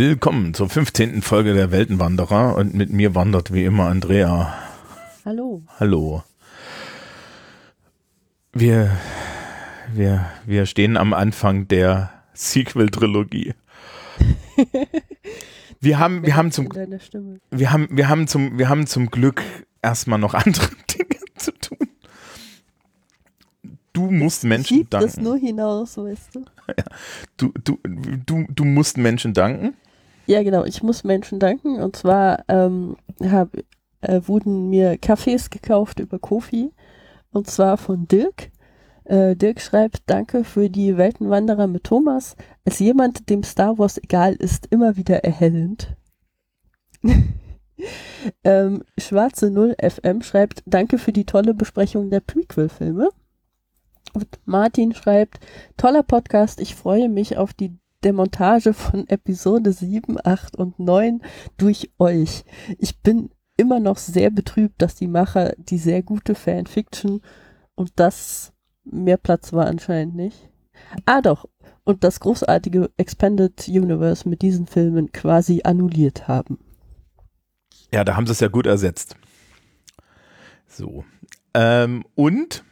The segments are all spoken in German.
Willkommen zur 15. Folge der Weltenwanderer und mit mir wandert wie immer Andrea. Hallo. Hallo. Wir, wir, wir stehen am Anfang der Sequel-Trilogie. Wir haben, wir haben zum, wir haben, wir haben zum, wir haben zum Glück erstmal noch andere Dinge zu tun. Du musst Menschen danken. das nur hinaus, weißt du. Ja, du, du, du, du musst Menschen danken. Ja, genau. Ich muss Menschen danken. Und zwar ähm, hab, äh, wurden mir Kaffees gekauft über Kofi. Und zwar von Dirk. Äh, Dirk schreibt, danke für die Weltenwanderer mit Thomas. Als jemand, dem Star Wars egal ist, immer wieder erhellend. ähm, Schwarze Null FM schreibt, danke für die tolle Besprechung der Prequel-Filme. Martin schreibt, toller Podcast, ich freue mich auf die Demontage von Episode 7, 8 und 9 durch euch. Ich bin immer noch sehr betrübt, dass die Macher die sehr gute Fanfiction und das mehr Platz war anscheinend nicht. Ah doch, und das großartige Expanded Universe mit diesen Filmen quasi annulliert haben. Ja, da haben sie es ja gut ersetzt. So. Ähm, und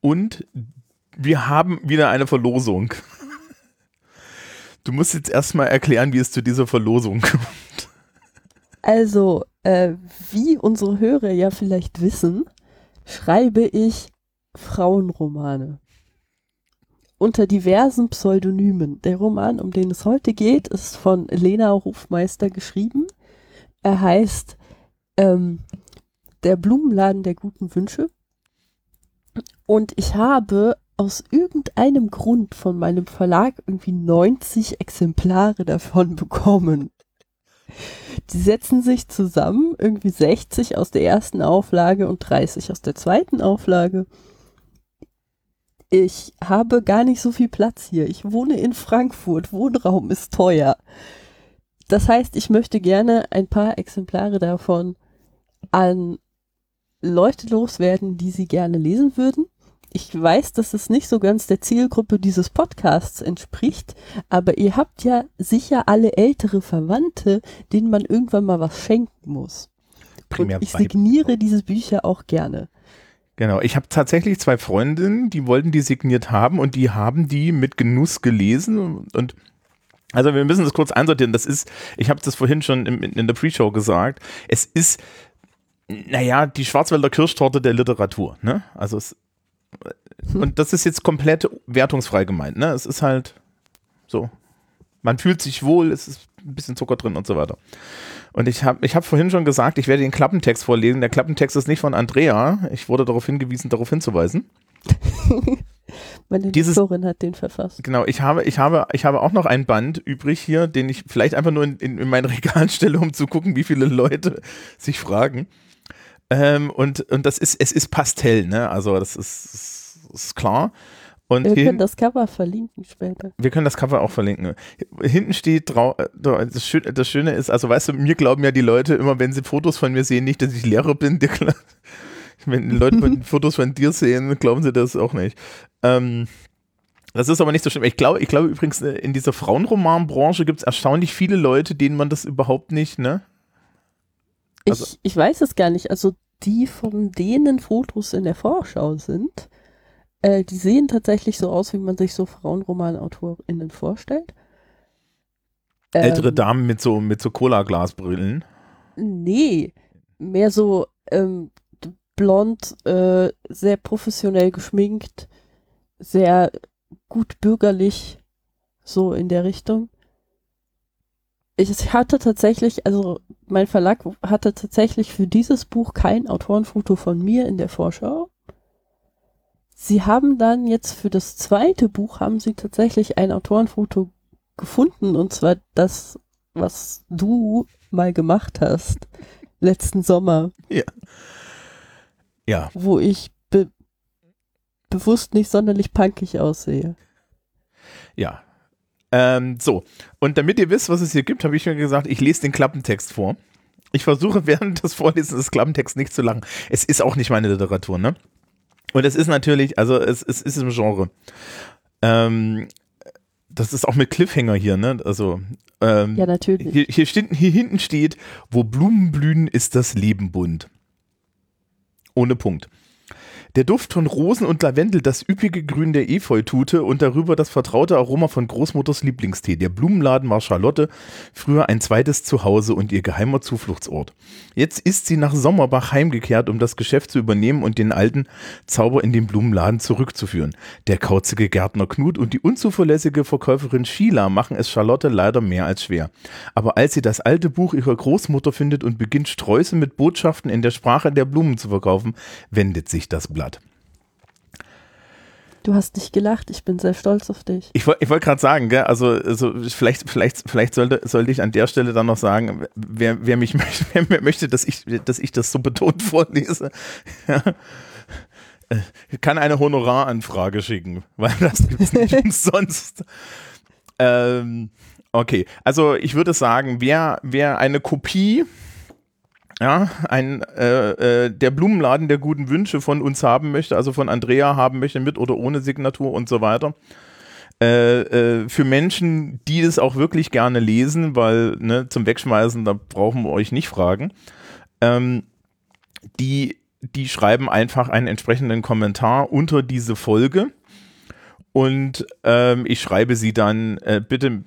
und wir haben wieder eine Verlosung. Du musst jetzt erstmal erklären, wie es zu dieser Verlosung kommt. Also, äh, wie unsere Hörer ja vielleicht wissen, schreibe ich Frauenromane. Unter diversen Pseudonymen. Der Roman, um den es heute geht, ist von Lena Hofmeister geschrieben. Er heißt ähm, Der Blumenladen der guten Wünsche. Und ich habe aus irgendeinem Grund von meinem Verlag irgendwie 90 Exemplare davon bekommen. Die setzen sich zusammen, irgendwie 60 aus der ersten Auflage und 30 aus der zweiten Auflage. Ich habe gar nicht so viel Platz hier. Ich wohne in Frankfurt. Wohnraum ist teuer. Das heißt, ich möchte gerne ein paar Exemplare davon an Leute loswerden, die sie gerne lesen würden ich weiß, dass es nicht so ganz der Zielgruppe dieses Podcasts entspricht, aber ihr habt ja sicher alle ältere Verwandte, denen man irgendwann mal was schenken muss. Primär Und ich signiere diese Bücher auch gerne. Genau, ich habe tatsächlich zwei Freundinnen, die wollten die signiert haben und die haben die mit Genuss gelesen und also wir müssen das kurz einsortieren. Das ist, ich habe das vorhin schon in, in der Pre-Show gesagt, es ist naja, die Schwarzwälder Kirschtorte der Literatur. Ne? Also es und das ist jetzt komplett wertungsfrei gemeint, ne? Es ist halt so. Man fühlt sich wohl, es ist ein bisschen Zucker drin und so weiter. Und ich habe ich hab vorhin schon gesagt, ich werde den Klappentext vorlesen. Der Klappentext ist nicht von Andrea. Ich wurde darauf hingewiesen, darauf hinzuweisen. Meine Dieses, hat den verfasst. Genau, ich habe, ich, habe, ich habe auch noch ein Band übrig hier, den ich vielleicht einfach nur in, in, in mein Regal stelle, um zu gucken, wie viele Leute sich fragen. Ähm, und, und das ist, es ist Pastell, ne? Also das ist, ist, ist klar. Und wir können das Cover verlinken später. Wir können das Cover auch verlinken. Hinten steht drauf, äh, das Schöne, das Schöne ist, also weißt du, mir glauben ja die Leute immer, wenn sie Fotos von mir sehen, nicht, dass ich Lehrer bin. wenn die Leute Fotos von dir sehen, glauben sie das auch nicht. Ähm, das ist aber nicht so schlimm. Ich glaube, ich glaube übrigens, äh, in dieser Frauenromanbranche gibt es erstaunlich viele Leute, denen man das überhaupt nicht, ne? Also, ich, ich weiß es gar nicht. Also die von denen Fotos in der Vorschau sind, äh, die sehen tatsächlich so aus, wie man sich so Frauenromanautorinnen vorstellt. Ältere ähm, Damen mit so, mit so Cola-Glasbrillen? Nee, mehr so ähm, blond, äh, sehr professionell geschminkt, sehr gut bürgerlich, so in der Richtung ich hatte tatsächlich, also mein Verlag hatte tatsächlich für dieses Buch kein Autorenfoto von mir in der Vorschau. Sie haben dann jetzt für das zweite Buch haben sie tatsächlich ein Autorenfoto gefunden und zwar das, was du mal gemacht hast letzten Sommer. Ja. Ja. Wo ich be bewusst nicht sonderlich punkig aussehe. Ja, ähm, so, und damit ihr wisst, was es hier gibt, habe ich mir gesagt, ich lese den Klappentext vor. Ich versuche während des Vorlesens des Klappentexts nicht zu lang. Es ist auch nicht meine Literatur, ne? Und es ist natürlich, also es, es ist im Genre. Ähm, das ist auch mit Cliffhanger hier, ne? Also ähm, Ja, natürlich. hier, hier, steht, hier hinten steht, wo Blumen blühen, ist das Leben bunt. Ohne Punkt. Der Duft von Rosen und Lavendel, das üppige Grün der Efeutute und darüber das vertraute Aroma von Großmutters Lieblingstee. Der Blumenladen war Charlotte, früher ein zweites Zuhause und ihr geheimer Zufluchtsort. Jetzt ist sie nach Sommerbach heimgekehrt, um das Geschäft zu übernehmen und den alten Zauber in den Blumenladen zurückzuführen. Der kauzige Gärtner Knut und die unzuverlässige Verkäuferin Sheila machen es Charlotte leider mehr als schwer. Aber als sie das alte Buch ihrer Großmutter findet und beginnt Sträuße mit Botschaften in der Sprache der Blumen zu verkaufen, wendet sich das Blatt. Du hast nicht gelacht, ich bin sehr stolz auf dich. Ich, ich wollte gerade sagen, gell, also, also vielleicht, vielleicht, vielleicht sollte, sollte ich an der Stelle dann noch sagen, wer, wer mich möchte, wer mir möchte, dass ich, dass ich das so betont vorlese, ja, äh, kann eine Honoraranfrage schicken, weil das gibt's nicht umsonst. Ähm, okay, also ich würde sagen, wer, wer eine Kopie ja, ein, äh, äh, der Blumenladen der guten Wünsche von uns haben möchte, also von Andrea haben möchte, mit oder ohne Signatur und so weiter. Äh, äh, für Menschen, die es auch wirklich gerne lesen, weil ne, zum Wegschmeißen, da brauchen wir euch nicht fragen, ähm, die, die schreiben einfach einen entsprechenden Kommentar unter diese Folge und ähm, ich schreibe sie dann, äh, bitte,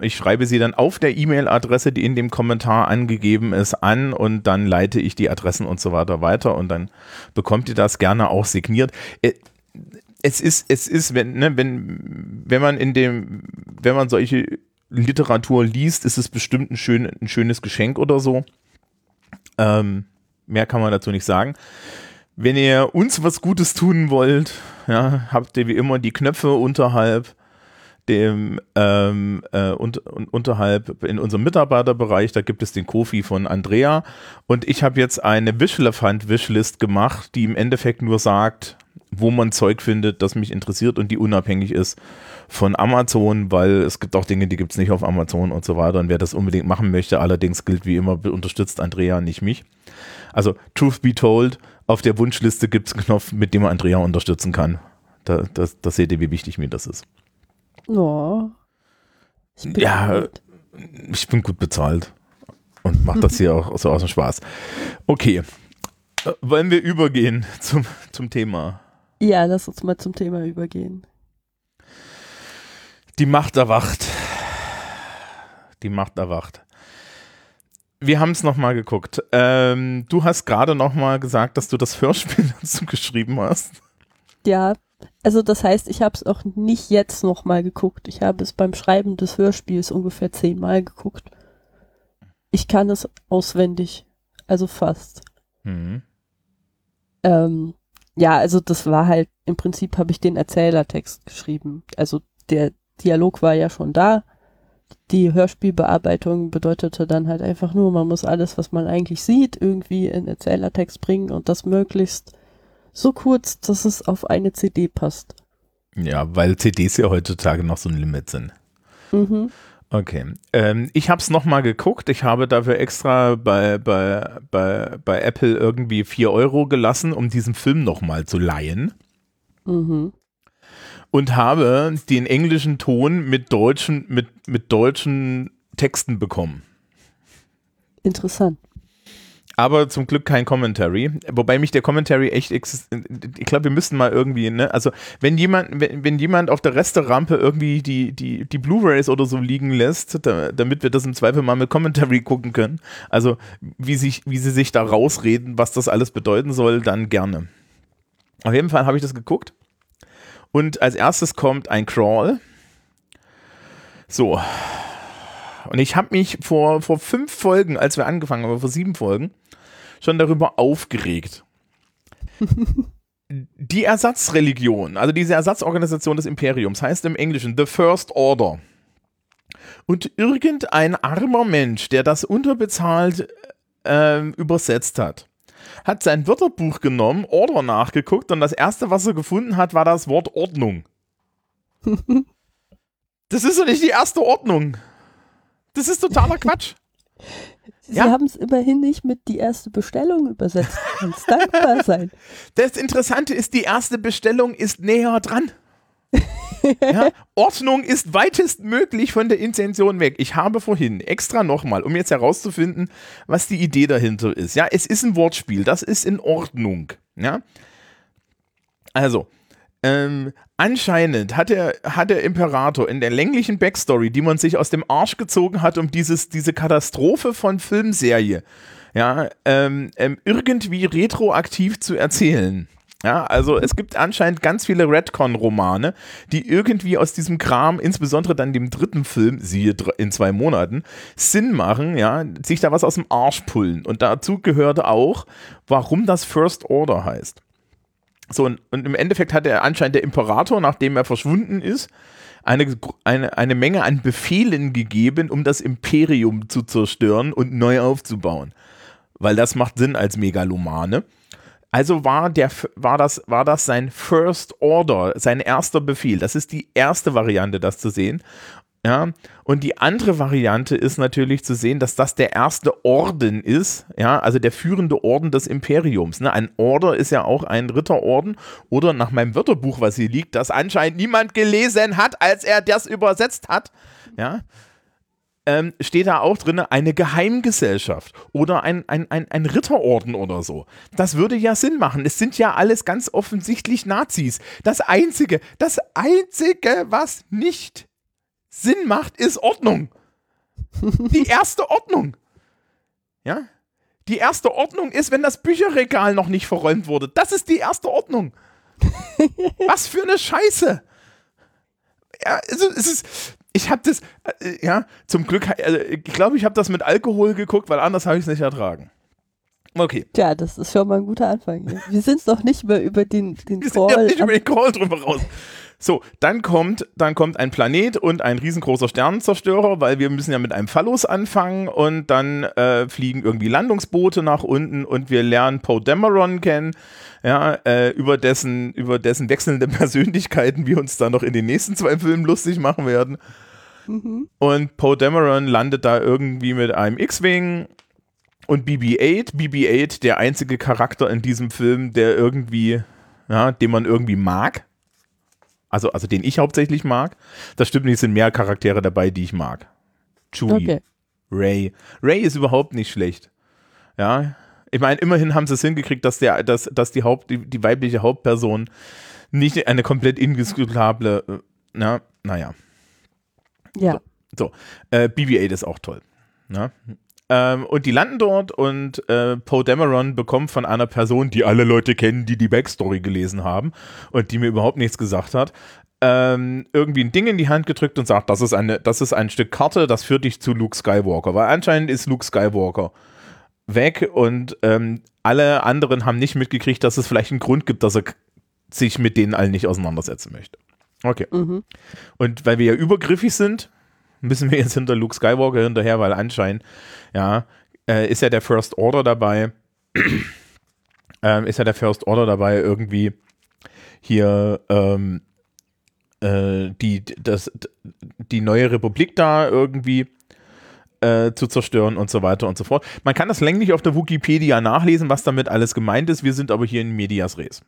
ich schreibe sie dann auf der E-Mail-Adresse, die in dem Kommentar angegeben ist, an und dann leite ich die Adressen und so weiter weiter und dann bekommt ihr das gerne auch signiert. Äh, es ist, es ist, wenn, ne, wenn, wenn man in dem, wenn man solche Literatur liest, ist es bestimmt ein, schön, ein schönes Geschenk oder so. Ähm, mehr kann man dazu nicht sagen. Wenn ihr uns was Gutes tun wollt, ja, habt ihr wie immer die Knöpfe unterhalb dem ähm, äh, und, und unterhalb in unserem Mitarbeiterbereich, da gibt es den Kofi von Andrea und ich habe jetzt eine Wishlefant Wishlist gemacht, die im Endeffekt nur sagt, wo man Zeug findet, das mich interessiert und die unabhängig ist von Amazon, weil es gibt auch Dinge, die gibt es nicht auf Amazon und so weiter und wer das unbedingt machen möchte, allerdings gilt wie immer, unterstützt Andrea, nicht mich. Also Truth be told, auf der Wunschliste gibt es einen Knopf, mit dem man Andrea unterstützen kann. Da, das, das seht ihr, wie wichtig mir das ist. Oh. Ich Ja, gerührt. Ich bin gut bezahlt und mache das hier auch so aus dem Spaß. Okay, Äh, wollen wir übergehen zum, zum Thema? ja, lass uns mal zum Thema übergehen. Die Macht erwacht. Die Macht erwacht. Wir haben es nochmal geguckt. Ähm, du hast gerade nochmal gesagt, dass du das Hörspiel dazu geschrieben hast. Ja, also das heißt, ich habe es auch nicht jetzt nochmal geguckt. Ich habe es beim Schreiben des Hörspiels ungefähr zehnmal geguckt. Ich kann es auswendig, also fast. Mhm. Ähm, ja, also das war halt, im Prinzip habe ich den Erzählertext geschrieben. Also der Dialog war ja schon da. Die Hörspielbearbeitung bedeutete dann halt einfach nur, man muss alles, was man eigentlich sieht, irgendwie in Erzählertext bringen und das möglichst so kurz, dass es auf eine CD passt. Ja, weil CDs ja heutzutage noch so ein Limit sind. Mhm. Okay. Ähm, ich habe es nochmal geguckt. Ich habe dafür extra bei, bei, bei, bei Apple irgendwie 4 Euro gelassen, um diesen Film nochmal zu leihen. Mhm. Und habe den englischen Ton mit deutschen, mit, mit deutschen Texten bekommen. Interessant. Aber zum Glück kein Commentary. Wobei mich der Commentary echt, exist- ich glaube, wir müssen mal irgendwie, ne, also wenn jemand, wenn, wenn jemand auf der Resterampe irgendwie die, die, die Blu-Rays oder so liegen lässt, da, damit wir das im Zweifel mal mit Commentary gucken können, also wie, sich, wie sie sich da rausreden, was das alles bedeuten soll, dann gerne. Auf jeden Fall habe ich das geguckt. Und als erstes kommt ein Crawl. So. Und ich habe mich vor, vor fünf Folgen, als wir angefangen haben, vor sieben Folgen, schon darüber aufgeregt. Die Ersatzreligion, also diese Ersatzorganisation des Imperiums, heißt im Englischen The First Order. Und irgendein armer Mensch, der das unterbezahlt ähm, übersetzt hat, hat sein Wörterbuch genommen, Order nachgeguckt und das erste, was er gefunden hat, war das Wort Ordnung. Das ist doch nicht die erste Ordnung. Das ist totaler Quatsch. Sie Ja. haben es immerhin nicht mit die erste Bestellung übersetzt. Kannst dankbar sein. Das Interessante ist, die erste Bestellung ist näher dran. Ja, Ordnung ist weitestmöglich von der Intention weg. Ich habe vorhin extra nochmal, um jetzt herauszufinden, was die Idee dahinter ist. Ja, es ist ein Wortspiel, das ist in Ordnung. Ja, also, ähm, anscheinend hat der, hat der Imperator in der länglichen Backstory, die man sich aus dem Arsch gezogen hat, um dieses, diese Katastrophe von Filmserie, ja, ähm, ähm, irgendwie retroaktiv zu erzählen. Ja, also es gibt anscheinend ganz viele Redcon-Romane, die irgendwie aus diesem Kram, insbesondere dann dem dritten Film, siehe in zwei Monaten, Sinn machen, ja, sich da was aus dem Arsch pullen. Und dazu gehörte auch, warum das First Order heißt. So, und, und im Endeffekt hat er anscheinend der Imperator, nachdem er verschwunden ist, eine, eine, eine Menge an Befehlen gegeben, um das Imperium zu zerstören und neu aufzubauen. Weil das macht Sinn als Megalomane. Also war, der, war, das, war das sein First Order, sein erster Befehl. Das ist die erste Variante, das zu sehen. Ja, und die andere Variante ist natürlich zu sehen, dass das der erste Orden ist, ja, also der führende Orden des Imperiums. Ne? Ein Order ist ja auch ein Ritterorden oder nach meinem Wörterbuch, was hier liegt, das anscheinend niemand gelesen hat, als er das übersetzt hat, ja, ähm, steht da auch drin, eine Geheimgesellschaft oder ein, ein, ein, ein Ritterorden oder so. Das würde ja Sinn machen. Es sind ja alles ganz offensichtlich Nazis. Das Einzige, das Einzige, was nicht Sinn macht, ist Ordnung. Die erste Ordnung. Ja? Die erste Ordnung ist, wenn das Bücherregal noch nicht verräumt wurde. Das ist die erste Ordnung. Was für eine Scheiße. Ja, also es ist, ich habe das, äh, ja, zum Glück, also ich glaube, ich habe das mit Alkohol geguckt, weil anders habe ich es nicht ertragen. Okay. Tja, das ist schon mal ein guter Anfang. Wir sind noch nicht mehr über den, den Wir Call. Sind ja nicht über den Call drüber raus. So, dann kommt, dann kommt ein Planet und ein riesengroßer Sternenzerstörer, weil wir müssen ja mit einem Phallus anfangen und dann äh, fliegen irgendwie Landungsboote nach unten und wir lernen Poe Dameron kennen, ja, äh, über dessen, über dessen wechselnde Persönlichkeiten wir uns dann noch in den nächsten zwei Filmen lustig machen werden. Mhm. Und Poe Dameron landet da irgendwie mit einem X-Wing und BB-8. BB-8, der einzige Charakter in diesem Film, der irgendwie, ja, den man irgendwie mag. Also, also den ich hauptsächlich mag. Das stimmt nicht, es sind mehr Charaktere dabei, die ich mag. Chewie, okay. Ray. Ray ist überhaupt nicht schlecht. Ja. Ich meine, immerhin haben sie es hingekriegt, dass, der, dass, dass die, Haupt, die, die weibliche Hauptperson nicht eine komplett indiskutable, äh, na, naja. Ja. So, so. Äh, BB-8 ist auch toll. Na? Ähm, und die landen dort und äh, Poe Dameron bekommt von einer Person, die alle Leute kennen, die die Backstory gelesen haben und die mir überhaupt nichts gesagt hat, ähm, irgendwie ein Ding in die Hand gedrückt und sagt, das ist, eine, das ist ein Stück Karte, das führt dich zu Luke Skywalker. Weil anscheinend ist Luke Skywalker weg und ähm, alle anderen haben nicht mitgekriegt, dass es vielleicht einen Grund gibt, dass er sich mit denen allen nicht auseinandersetzen möchte. Okay. Mhm. Und weil wir ja übergriffig sind, müssen wir jetzt hinter Luke Skywalker hinterher, weil anscheinend, ja, äh, ist ja der First Order dabei, ähm, ist ja der First Order dabei, irgendwie hier ähm, äh, die, das, die neue Republik da irgendwie äh, zu zerstören und so weiter und so fort. Man kann das länglich auf der Wikipedia nachlesen, was damit alles gemeint ist. Wir sind aber hier in Medias Res.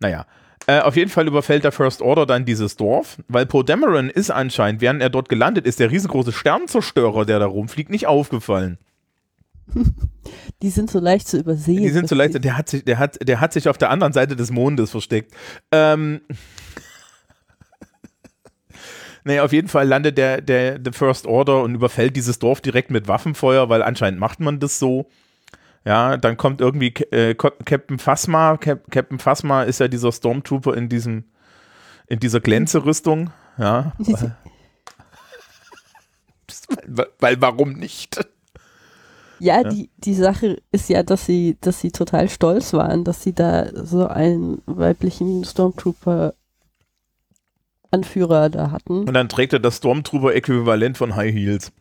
Naja, äh, auf jeden Fall überfällt der First Order dann dieses Dorf, weil Poe Dameron ist anscheinend, während er dort gelandet ist, der riesengroße Sternzerstörer, der da rumfliegt, nicht aufgefallen. Die sind so leicht zu übersehen. Die sind so leicht, der hat sich, der hat, der hat sich auf der anderen Seite des Mondes versteckt. Ähm. naja, auf jeden Fall landet der, der, der First Order und überfällt dieses Dorf direkt mit Waffenfeuer, weil anscheinend macht man das so. Ja, dann kommt irgendwie äh, Captain Phasma. Cap Captain Phasma ist ja dieser Stormtrooper in diesem, in dieser Glänzerüstung. Ja. weil, weil, warum nicht? Ja, ja, Die, die Sache ist ja, dass sie, dass sie total stolz waren, dass sie da so einen weiblichen Stormtrooper Anführer da hatten. Und dann trägt er das Stormtrooper-Äquivalent von High Heels.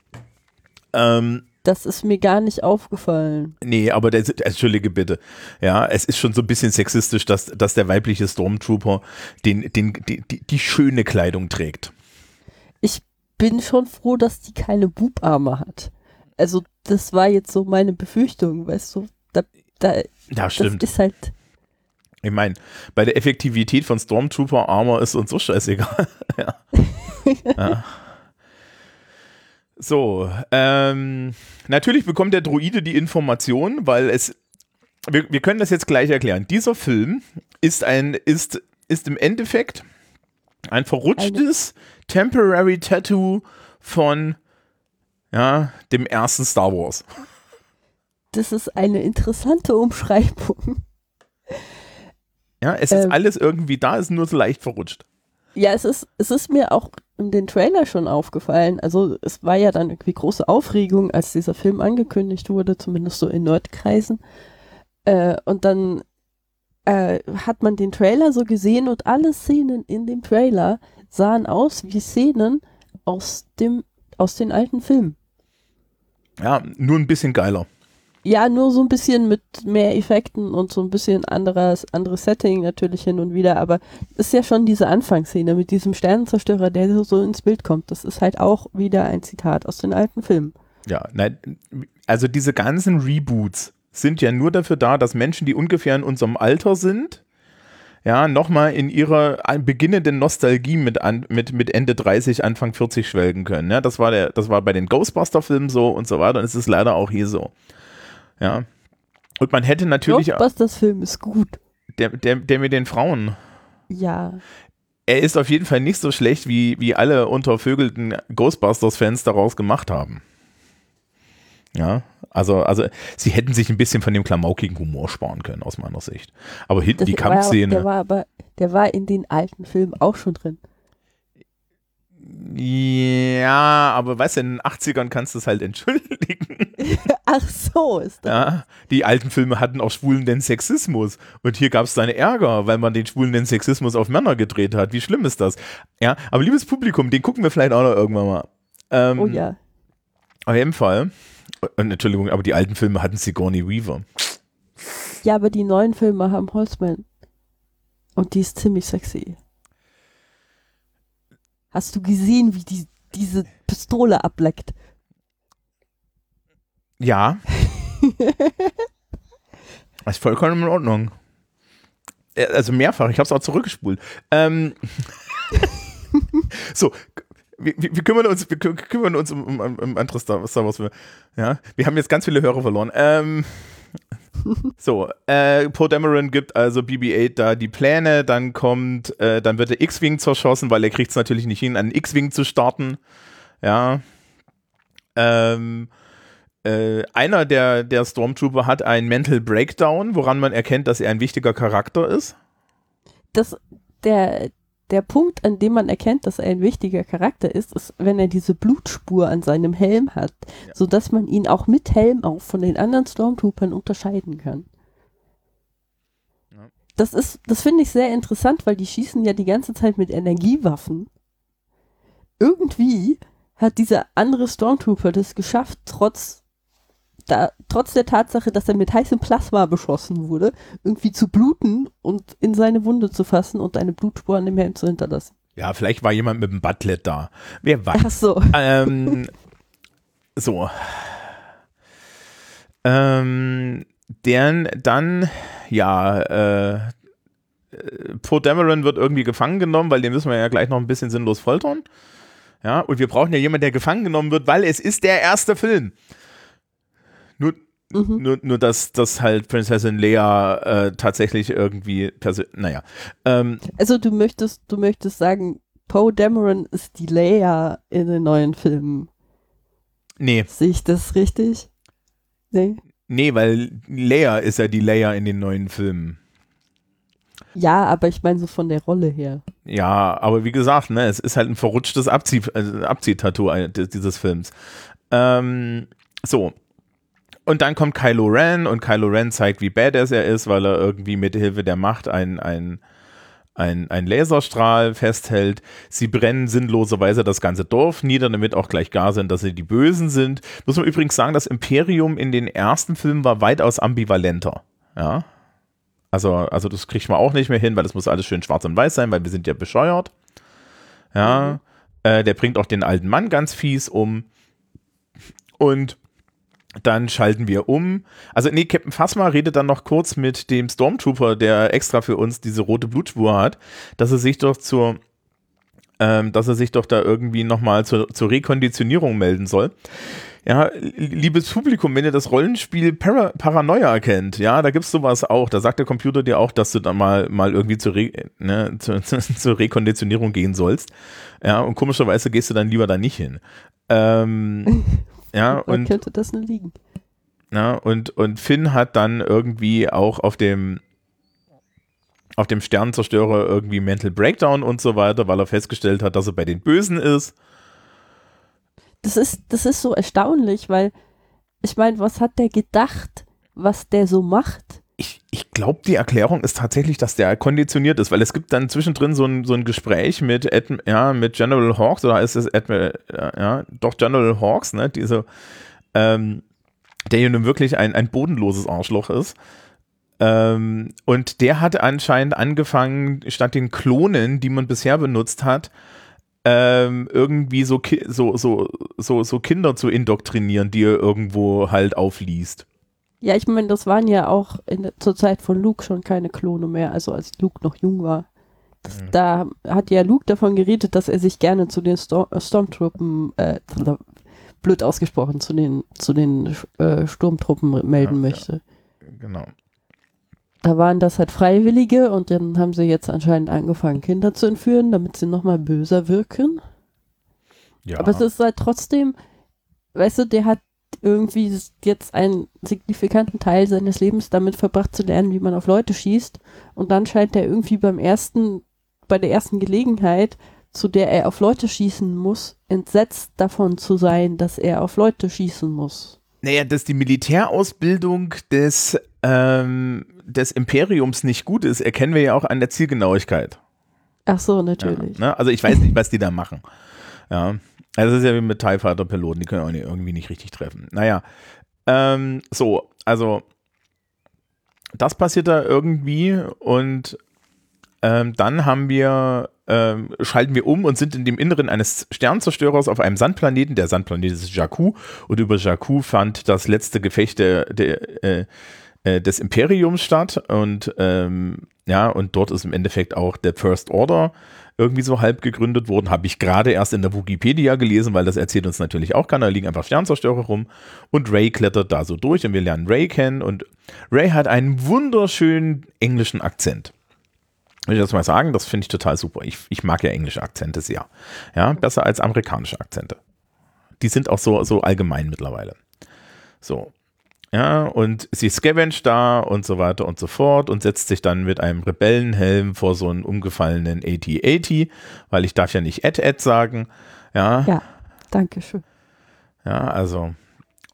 Ähm, das ist mir gar nicht aufgefallen. Nee, aber der, entschuldige bitte. Ja, es ist schon so ein bisschen sexistisch, dass, dass der weibliche Stormtrooper den, den, die, die, die schöne Kleidung trägt. Ich bin schon froh, dass die keine Bubarme hat. Also, das war jetzt so meine Befürchtung, weißt du. Da, da, ja, stimmt. Das ist halt. Ich meine, bei der Effektivität von Stormtrooper Armor ist uns so scheißegal. ja. ja. So, ähm, natürlich bekommt der Droide die Information, weil es, wir, wir können das jetzt gleich erklären. Dieser Film ist ein, ist, ist im Endeffekt ein verrutschtes Temporary Tattoo von ja, dem ersten Star Wars. Das ist eine interessante Umschreibung. Ja, es ist ähm, alles irgendwie da, ist nur so leicht verrutscht. Ja, es ist, es ist mir auch in den Trailer schon aufgefallen. Also es war ja dann irgendwie große Aufregung, als dieser Film angekündigt wurde, zumindest so in Nerdkreisen. Äh, und dann äh, hat man den Trailer so gesehen und alle Szenen in dem Trailer sahen aus wie Szenen aus dem aus den alten Filmen. Ja, nur ein bisschen geiler. Ja, nur so ein bisschen mit mehr Effekten und so ein bisschen anderes, anderes Setting natürlich hin und wieder, aber ist ja schon diese Anfangsszene mit diesem Sternenzerstörer, der so ins Bild kommt. Das ist halt auch wieder ein Zitat aus den alten Filmen. Ja, nein, also diese ganzen Reboots sind ja nur dafür da, dass Menschen, die ungefähr in unserem Alter sind, ja, nochmal in ihrer beginnenden Nostalgie mit, an, mit, mit Ende 30, Anfang 40 schwelgen können. Ja, das war der, das war bei den Ghostbuster-Filmen so und so weiter und es ist leider auch hier so. Ja. Und man hätte natürlich. Ghostbusters-Film ist gut. Der, der, der mit den Frauen. Ja. Er ist auf jeden Fall nicht so schlecht, wie, wie alle untervögelten Ghostbusters-Fans daraus gemacht haben. Ja, also, also sie hätten sich ein bisschen von dem klamaukigen Humor sparen können, aus meiner Sicht. Aber hinten das die Kampfszene. der war aber, der war in den alten Filmen auch schon drin. Ja, aber weißt du, in den 80ern kannst du es halt entschuldigen. Ach so ist das. Ja, die alten Filme hatten auch schwulenden Sexismus. Und hier gab es dann Ärger, weil man den schwulenden Sexismus auf Männer gedreht hat. Wie schlimm ist das? Ja, aber liebes Publikum, den gucken wir vielleicht auch noch irgendwann mal. Ähm, oh ja. Auf jeden Fall. Und, Entschuldigung, aber die alten Filme hatten Sigourney Weaver. Ja, aber die neuen Filme haben Holzman. Und die ist ziemlich sexy. Hast du gesehen, wie die diese Pistole ableckt? Ja. das ist vollkommen in Ordnung. Also mehrfach, ich habe es auch zurückgespult. Ähm so, wir, wir, kümmern uns, wir kümmern uns um, um, um andere Star, Star Wars. Ja, wir haben jetzt ganz viele Hörer verloren. Ähm, so, äh, Poe Dameron gibt also BB-8 da die Pläne, dann kommt, äh, dann wird der X-Wing zerschossen, weil er kriegt es natürlich nicht hin, einen X-Wing zu starten. Ja. Ähm, äh, einer der, der Stormtrooper hat einen Mental Breakdown, woran man erkennt, dass er ein wichtiger Charakter ist. Das, der, der Punkt, an dem man erkennt, dass er ein wichtiger Charakter ist, ist, wenn er diese Blutspur an seinem Helm hat, ja. sodass man ihn auch mit Helm auf von den anderen Stormtroopern unterscheiden kann. Ja. Das ist, das finde ich sehr interessant, weil die schießen ja die ganze Zeit mit Energiewaffen. Irgendwie hat dieser andere Stormtrooper das geschafft, trotz da, trotz der Tatsache, dass er mit heißem Plasma beschossen wurde, irgendwie zu bluten und in seine Wunde zu fassen und eine Blutspur an dem Helm zu hinterlassen. Ja, vielleicht war jemand mit dem Butlet da. Wer weiß. Ach so. Ähm, so. Ähm, deren dann, ja, äh, Poe Dameron wird irgendwie gefangen genommen, weil den müssen wir ja gleich noch ein bisschen sinnlos foltern. Ja, und wir brauchen ja jemanden, der gefangen genommen wird, weil es ist der erste Film. Nur, mhm. nur, nur dass, dass halt Prinzessin Leia äh, tatsächlich irgendwie naja. Ähm, also du möchtest, du möchtest sagen, Poe Dameron ist die Leia in den neuen Filmen. Nee. Sehe ich das richtig? Nee. Nee, weil Leia ist ja die Leia in den neuen Filmen. Ja, aber ich meine so von der Rolle her. Ja, aber wie gesagt, ne, es ist halt ein verrutschtes Abzieh, äh, Abziehtattoo dieses Films. Ähm, so, und dann kommt Kylo Ren und Kylo Ren zeigt, wie badass er ist, weil er irgendwie mit Hilfe der Macht ein, ein, ein, ein Laserstrahl festhält. Sie brennen sinnloserweise das ganze Dorf nieder, damit auch gleich gar sind, dass sie die Bösen sind. Muss man übrigens sagen, das Imperium in den ersten Filmen war weitaus ambivalenter. Ja. Also, also das kriegt man auch nicht mehr hin, weil das muss alles schön schwarz und weiß sein, weil wir sind ja bescheuert. Ja. Mhm. Äh, der bringt auch den alten Mann ganz fies um. Und dann schalten wir um. Also, nee, Captain Phasma redet dann noch kurz mit dem Stormtrooper, der extra für uns diese rote Blutspur hat, dass er sich doch zur, ähm, dass er sich doch da irgendwie nochmal zur, zur Rekonditionierung melden soll. Ja, liebes Publikum, wenn ihr das Rollenspiel Para Paranoia kennt, ja, da gibt's sowas auch. Da sagt der Computer dir auch, dass du da mal, mal irgendwie zur, Re ne, zu, zu, zur Rekonditionierung gehen sollst. Ja, und komischerweise gehst du dann lieber da nicht hin. Ähm, ja, und, könnte das nur liegen? ja, und, und Finn hat dann irgendwie auch auf dem auf dem Sternenzerstörer irgendwie Mental Breakdown und so weiter, weil er festgestellt hat, dass er bei den Bösen ist. Das ist, das ist so erstaunlich, weil ich meine, was hat der gedacht, was der so macht? Ich, ich glaube, die Erklärung ist tatsächlich, dass der konditioniert ist, weil es gibt dann zwischendrin so ein, so ein Gespräch mit, Adm ja, mit General Hawks, oder ist es Admiral, ja, doch General Hawks, ne, diese, ähm, der hier nun wirklich ein, ein bodenloses Arschloch ist. Ähm, und der hat anscheinend angefangen, statt den Klonen, die man bisher benutzt hat, ähm, irgendwie so, so, so, so, so Kinder zu indoktrinieren, die er irgendwo halt aufliest. Ja, ich meine, das waren ja auch in, zur Zeit von Luke schon keine Klone mehr, also als Luke noch jung war. Das, Mhm. Da hat ja Luke davon geredet, dass er sich gerne zu den Stor äh, Stormtruppen, äh, blöd ausgesprochen, zu den, zu den äh, Sturmtruppen melden Ja, ja. möchte. Genau. Da waren das halt Freiwillige und dann haben sie jetzt anscheinend angefangen, Kinder zu entführen, damit sie nochmal böser wirken. Ja. Aber es ist halt trotzdem, weißt du, der hat irgendwie jetzt einen signifikanten Teil seines Lebens damit verbracht zu lernen, wie man auf Leute schießt. Und dann scheint er irgendwie beim ersten, bei der ersten Gelegenheit, zu der er auf Leute schießen muss, entsetzt davon zu sein, dass er auf Leute schießen muss. Naja, dass die Militärausbildung des, ähm, des Imperiums nicht gut ist, erkennen wir ja auch an der Zielgenauigkeit. Ach so, Ja, natürlich. ne? Also ich weiß nicht, was die da machen. Ja. Also es ist ja wie mit TIE Fighter Piloten, die können auch nicht, irgendwie nicht richtig treffen. Naja. Ähm, so, also das passiert da irgendwie und ähm, dann haben wir, ähm, schalten wir um und sind in dem Inneren eines Sternzerstörers auf einem Sandplaneten. Der Sandplanet ist Jakku und über Jakku fand das letzte Gefecht der, der, äh, äh, des Imperiums statt und ähm, ja, und dort ist im Endeffekt auch der First Order irgendwie so halb gegründet worden. Habe ich gerade erst in der Wikipedia gelesen, weil das erzählt uns natürlich auch keiner. Da liegen einfach Sternzerstörer rum und Ray klettert da so durch und wir lernen Ray kennen und Ray hat einen wunderschönen englischen Akzent. Will ich das mal sagen, das finde ich total super. Ich, ich mag ja englische Akzente sehr. Ja, besser als amerikanische Akzente. Die sind auch so, so allgemein mittlerweile. So. Ja, und sie scavenged da und so weiter und so fort und setzt sich dann mit einem Rebellenhelm vor so einen umgefallenen AT-80, weil ich darf ja nicht Ed-Ed sagen. Ja, Ja, danke schön. ja, also.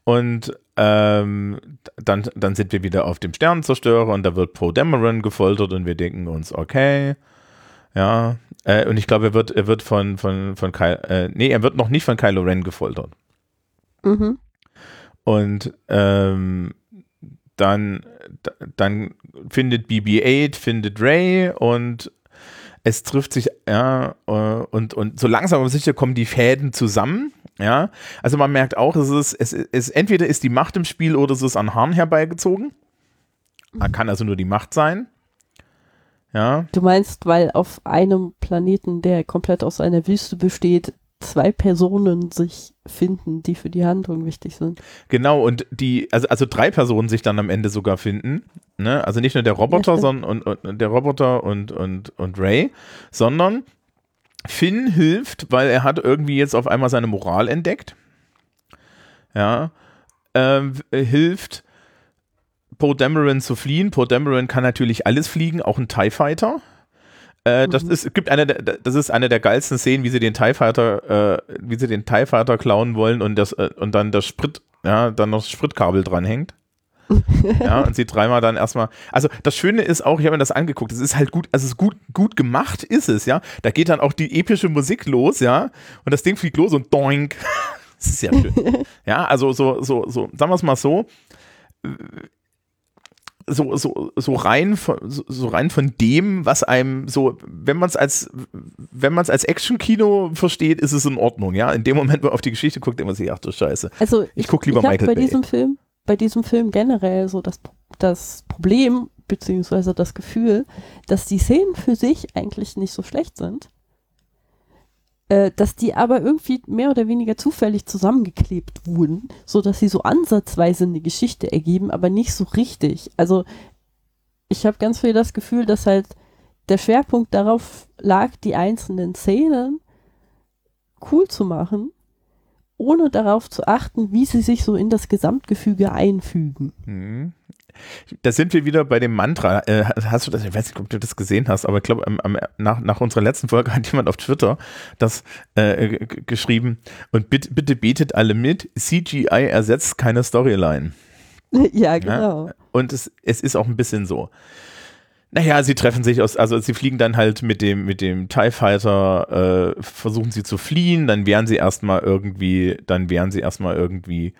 Und ähm, dann, dann sind wir wieder auf dem Sternenzerstörer und da wird Poe Dameron gefoltert und wir denken uns, okay, ja. Äh, und ich glaube, er wird, er wird von, von, von Ky äh, nee, er wird noch nicht von Kylo Ren gefoltert. Mhm. Und ähm, dann, dann findet BB-8, findet Ray und es trifft sich, ja, äh, und, und so langsam aber sicher kommen die Fäden zusammen, ja. Also man merkt auch, es ist, es ist, entweder ist die Macht im Spiel oder es ist an Haaren herbeigezogen. Man kann also nur die Macht sein. Ja, Du meinst, weil auf einem Planeten, der komplett aus einer Wüste besteht, zwei Personen sich finden, die für die Handlung wichtig sind. genau, und die, also, also drei Personen sich dann am Ende sogar finden. Ne? Also nicht nur der Roboter, Ja, sondern und, und der Roboter und, und, und Ray, sondern Finn hilft, weil er hat irgendwie jetzt auf einmal seine Moral entdeckt. Ja. Ähm, hilft Poe Dameron zu fliehen. Poe Dameron kann natürlich alles fliegen, auch ein TIE Fighter. Äh, das Mhm. ist, gibt eine, der- das ist eine der geilsten Szenen, wie sie den TIE Fighter, äh, wie sie den TIE Fighter klauen wollen und das, äh, und dann das Sprit, ja, dann noch das Spritkabel dranhängt. ja, und sie dreimal dann erstmal. Also das Schöne ist auch, ich habe mir das angeguckt, es ist halt gut, also es ist gut, gut gemacht ist es, ja. Da geht dann auch die epische Musik los, ja, und das Ding fliegt los und doink. Das ist sehr schön. ja, also so, so, so, sagen wir es mal so. So, so, so rein von, so, rein von dem, was einem so, wenn man es als, wenn man es als Action-Kino versteht, ist es in Ordnung, ja. In dem Moment, wo man auf die Geschichte guckt, denkt man sich, ach du Scheiße. Also Ich ich, guck lieber ich Michael bei Bay. diesem Film, bei diesem Film generell so das, das Problem, beziehungsweise das Gefühl, dass die Szenen für sich eigentlich nicht so schlecht sind. Äh, dass die aber irgendwie mehr oder weniger zufällig zusammengeklebt wurden, so dass sie so ansatzweise eine Geschichte ergeben, aber nicht so richtig. Also ich habe ganz viel das Gefühl, dass halt der Schwerpunkt darauf lag, die einzelnen Szenen cool zu machen, ohne darauf zu achten, wie sie sich so in das Gesamtgefüge einfügen. Mhm. Da sind wir wieder bei dem Mantra. Äh, hast du das, ich weiß nicht, ob du das gesehen hast, aber ich glaube, nach, nach unserer letzten Folge hat jemand auf Twitter das äh, geschrieben und bitte, bitte betet alle mit, CGI ersetzt keine Storyline. ja, genau. Und es, es ist auch ein bisschen so. Naja, sie treffen sich aus, also sie fliegen dann halt mit dem, mit dem TIE Fighter, äh, versuchen sie zu fliehen, dann wehren sie erstmal irgendwie, dann wehren sie erstmal irgendwie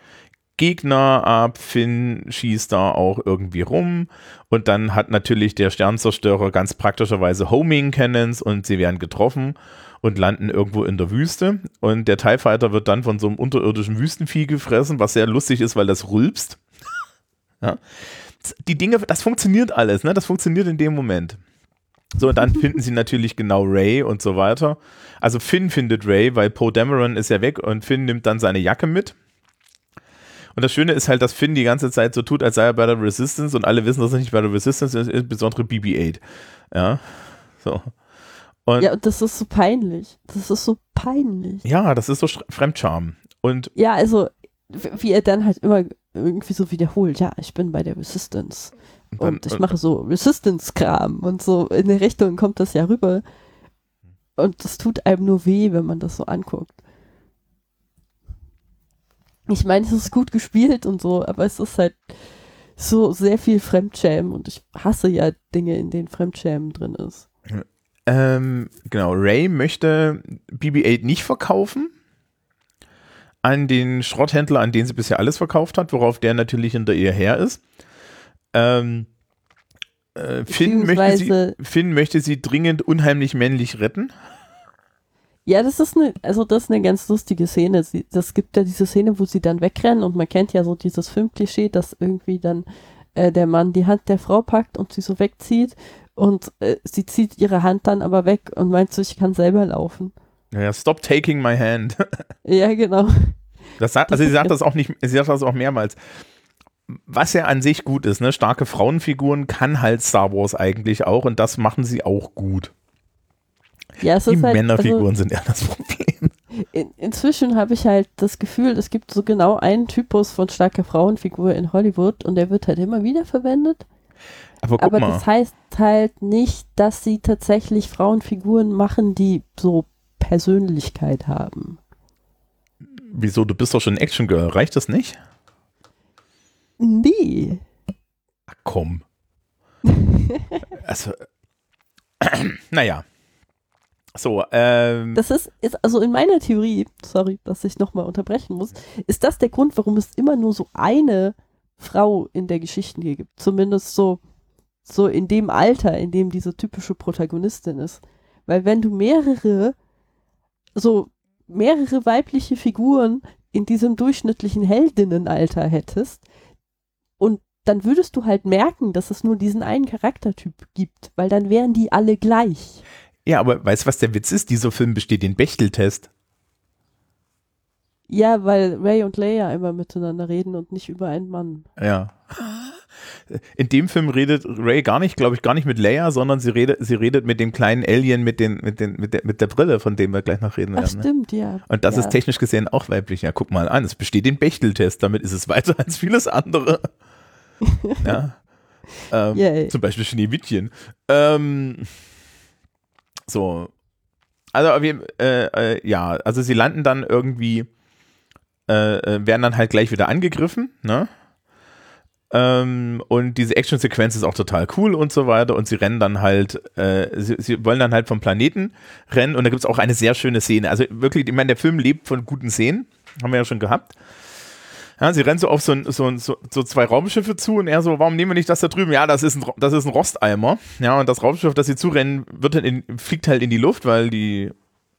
Gegner ab, Finn schießt da auch irgendwie rum und dann hat natürlich der Sternzerstörer ganz praktischerweise Homing Cannons und sie werden getroffen und landen irgendwo in der Wüste und der TIE Fighter wird dann von so einem unterirdischen Wüstenvieh gefressen, was sehr lustig ist, weil das rülpst. ja. Die Dinge, das funktioniert alles, ne? Das funktioniert in dem Moment. So, und dann finden sie natürlich genau Ray und so weiter. Also Finn findet Ray, weil Poe Dameron ist ja weg und Finn nimmt dann seine Jacke mit. Und das Schöne ist halt, dass Finn die ganze Zeit so tut, als sei er bei der Resistance und alle wissen, dass er nicht bei der Resistance ist, insbesondere BB-8. Ja, so. Und Ja, ja, und das ist so peinlich. Das ist so peinlich. das ist so Sch- Fremdscham. Und Ja, also, wie er dann halt immer irgendwie so wiederholt, ja, ich bin bei der Resistance. dann- Und ich mache so Resistance-Kram und so in der Richtung kommt das ja rüber. Und das tut einem nur weh, wenn man das so anguckt. Ich meine, es ist gut gespielt und so, aber es ist halt so sehr viel Fremdschämen und ich hasse ja Dinge, in denen Fremdschämen drin ist. Ähm, genau, Ray möchte BB-8 nicht verkaufen an den Schrotthändler, an den sie bisher alles verkauft hat, worauf der natürlich hinter ihr her ist. Ähm, äh, Finn, möchte sie, Finn möchte sie dringend unheimlich männlich retten. Ja, das ist eine, also das ist eine ganz lustige Szene. Sie, das gibt ja diese Szene, wo sie dann wegrennen und man kennt ja so dieses Filmklischee, dass irgendwie dann äh, der Mann die Hand der Frau packt und sie so wegzieht und äh, sie zieht ihre Hand dann aber weg und meint so, ich kann selber laufen. Naja, stop taking my hand. Ja, genau. Das sagt, also sie sagt das auch nicht, sie sagt das auch mehrmals. Was ja an sich gut ist, ne? Starke Frauenfiguren kann halt Star Wars eigentlich auch und das machen sie auch gut. Ja, Die halt, Männerfiguren also sind eher das Problem. in, inzwischen habe ich halt das Gefühl, es gibt so genau einen Typus von starker Frauenfigur in Hollywood und der wird halt immer wieder verwendet. Aber guck Aber das heißt halt nicht, dass sie tatsächlich Frauenfiguren machen, die so Persönlichkeit haben. Wieso? Du bist doch schon ein Action Girl. Reicht das nicht? Nee. Ach, komm. also, naja. So, ähm, Das ist, ist, also in meiner Theorie, sorry, dass ich nochmal unterbrechen muss, ist das der Grund, warum es immer nur so eine Frau in der Geschichte hier gibt. Zumindest so, so in dem Alter, in dem diese typische Protagonistin ist. Weil wenn du mehrere, so mehrere weibliche Figuren in diesem durchschnittlichen Heldinnenalter hättest und dann würdest du halt merken, dass es nur diesen einen Charaktertyp gibt, weil dann wären die alle gleich. Ja, aber weißt du, was der Witz ist? Dieser Film besteht den Bechteltest. Ja, weil Ray und Leia immer miteinander reden und nicht über einen Mann. Ja. In dem Film redet Ray gar nicht, glaube ich, gar nicht mit Leia, sondern sie redet, sie redet mit dem kleinen Alien mit, den, mit, den, mit, der, mit der Brille, von dem wir gleich noch reden Ach, werden. Ne? stimmt, ja. Und das ja. ist technisch gesehen auch weiblich. Ja, guck mal an, es besteht den Bechteltest, damit ist es weiter als vieles andere. ja. Ähm, zum Beispiel Schneewittchen. Ähm, so. Also, äh, äh, ja, also sie landen dann irgendwie, äh, äh, werden dann halt gleich wieder angegriffen, ne? Ähm, und diese Action-Sequenz ist auch total cool und so weiter. Und sie rennen dann halt, äh, sie, sie wollen dann halt vom Planeten rennen. Und da gibt es auch eine sehr schöne Szene. Also wirklich, ich meine, der Film lebt von guten Szenen. Haben wir ja schon gehabt. Ja, sie rennt so auf so, ein, so, ein, so, zwei Raumschiffe zu und er so, warum nehmen wir nicht das da drüben? Ja, das ist ein, das ist ein Rosteimer. Ja, und das Raumschiff, das sie zurennen, wird dann in, fliegt halt in die Luft, weil die,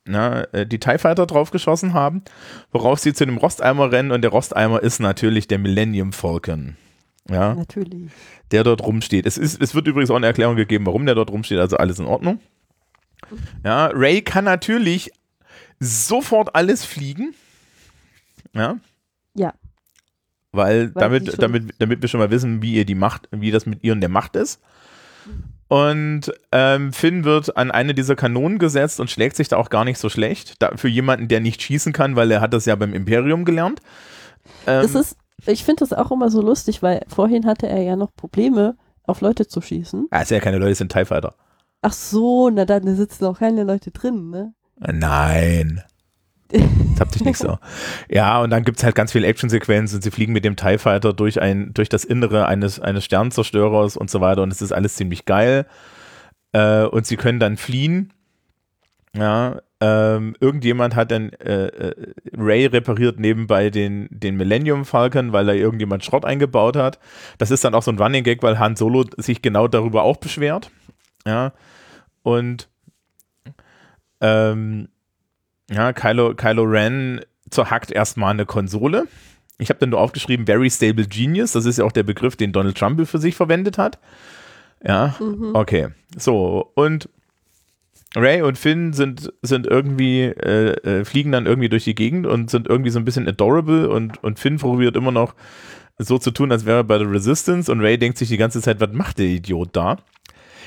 na, äh, die TIE Fighter drauf geschossen haben, worauf sie zu dem Rosteimer rennen und der Rosteimer ist natürlich der Millennium Falcon. Ja, Natürlich. der dort rumsteht. Es, ist, es wird übrigens auch eine Erklärung gegeben, warum der dort rumsteht, also alles in Ordnung. Ja, Ray kann natürlich sofort alles fliegen. Ja. Ja. Weil, Weil damit, damit, damit wir schon mal wissen, wie ihr die Macht, wie das mit ihr und der Macht ist. Und ähm, Finn wird an eine dieser Kanonen gesetzt und schlägt sich da auch gar nicht so schlecht. Da, für jemanden, der nicht schießen kann, weil er hat das ja beim Imperium gelernt. Ähm, Das ist, ich finde das auch immer so lustig, weil vorhin hatte er ja noch Probleme, auf Leute zu schießen. ah, ist ja keine Leute, es sind TIE Fighter. Ach so, na dann sitzen auch keine Leute drin, ne? Nein. Habt ihr nicht so. Ja, und dann gibt es halt ganz viele Actionsequenzen. Sie fliegen mit dem TIE Fighter durch, ein, durch das Innere eines, eines Sternzerstörers und so weiter. Und es ist alles ziemlich geil. Äh, und sie können dann fliehen. Ja, ähm, irgendjemand hat dann äh, äh, Ray repariert nebenbei den, den Millennium Falcon, weil da irgendjemand Schrott eingebaut hat. Das ist dann auch so ein Running Gag, weil Han Solo sich genau darüber auch beschwert. Ja, und ähm, ja, Kylo, Kylo Ren zerhackt erstmal eine Konsole. Ich habe dann nur aufgeschrieben, Very Stable Genius. Das ist ja auch der Begriff, den Donald Trump für sich verwendet hat. Ja, Mhm. okay. So, und Ray und Finn sind, sind irgendwie, äh, äh, fliegen dann irgendwie durch die Gegend und sind irgendwie so ein bisschen adorable und, und Finn probiert immer noch so zu tun, als wäre er bei der Resistance und Ray denkt sich die ganze Zeit, was macht der Idiot da?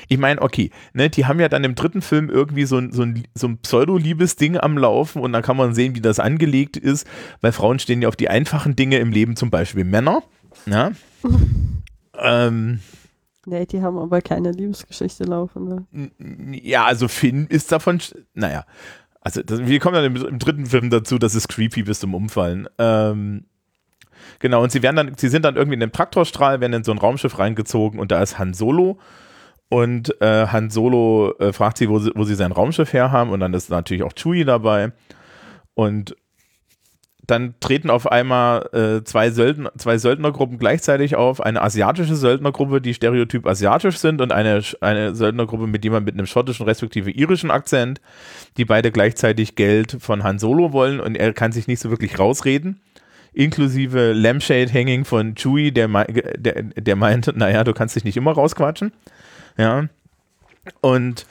Ich meine, okay, ne, die haben ja dann im dritten Film irgendwie so ein, so ein, so ein Pseudo-Liebes-Ding am Laufen und dann kann man sehen, wie das angelegt ist, weil Frauen stehen ja auf die einfachen Dinge im Leben, zum Beispiel Männer. Ja. ähm, Nee, die haben aber keine Liebesgeschichte laufen. Ne? Ja, also Finn ist davon, naja, also das, wir kommen dann im, im dritten Film dazu, das ist creepy bis zum Umfallen. Ähm, genau, und sie werden dann, sie sind dann irgendwie in einem Traktorstrahl, werden in so ein Raumschiff reingezogen und da ist Han Solo. Und äh, Han Solo äh, fragt sie wo, sie, wo sie sein Raumschiff her haben und dann ist natürlich auch Chewie dabei. Und dann treten auf einmal äh, zwei, Söldner, zwei Söldnergruppen gleichzeitig auf. Eine asiatische Söldnergruppe, die stereotyp asiatisch sind und eine, eine Söldnergruppe mit jemand mit einem schottischen respektive irischen Akzent, die beide gleichzeitig Geld von Han Solo wollen und er kann sich nicht so wirklich rausreden. Inklusive Lampshade Hanging von Chewie, der, der, der meint, naja, du kannst dich nicht immer rausquatschen. Ja. Und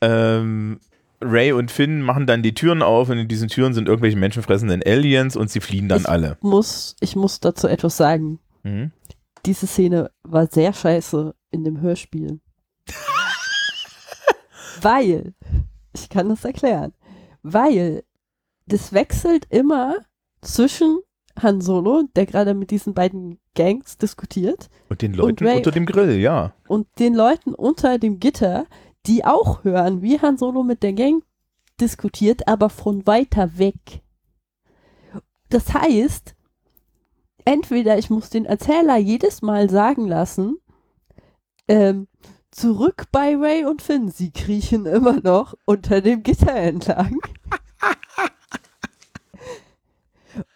ähm, Ray und Finn machen dann die Türen auf und in diesen Türen sind irgendwelche menschenfressenden Aliens und sie fliehen dann Ich- alle. Muss, ich muss dazu etwas sagen. Mhm. Diese Szene war sehr scheiße in dem Hörspiel. weil, ich kann das erklären, weil das wechselt immer zwischen Han Solo, der gerade mit diesen beiden Gangs diskutiert, Und den Leuten Ray- unter dem Grill, ja. und den Leuten unter dem Gitter, die auch hören, wie Han Solo mit der Gang diskutiert, aber von weiter weg. Das heißt, entweder ich muss den Erzähler jedes Mal sagen lassen, ähm, zurück bei Ray und Finn, sie kriechen immer noch unter dem Gitter entlang.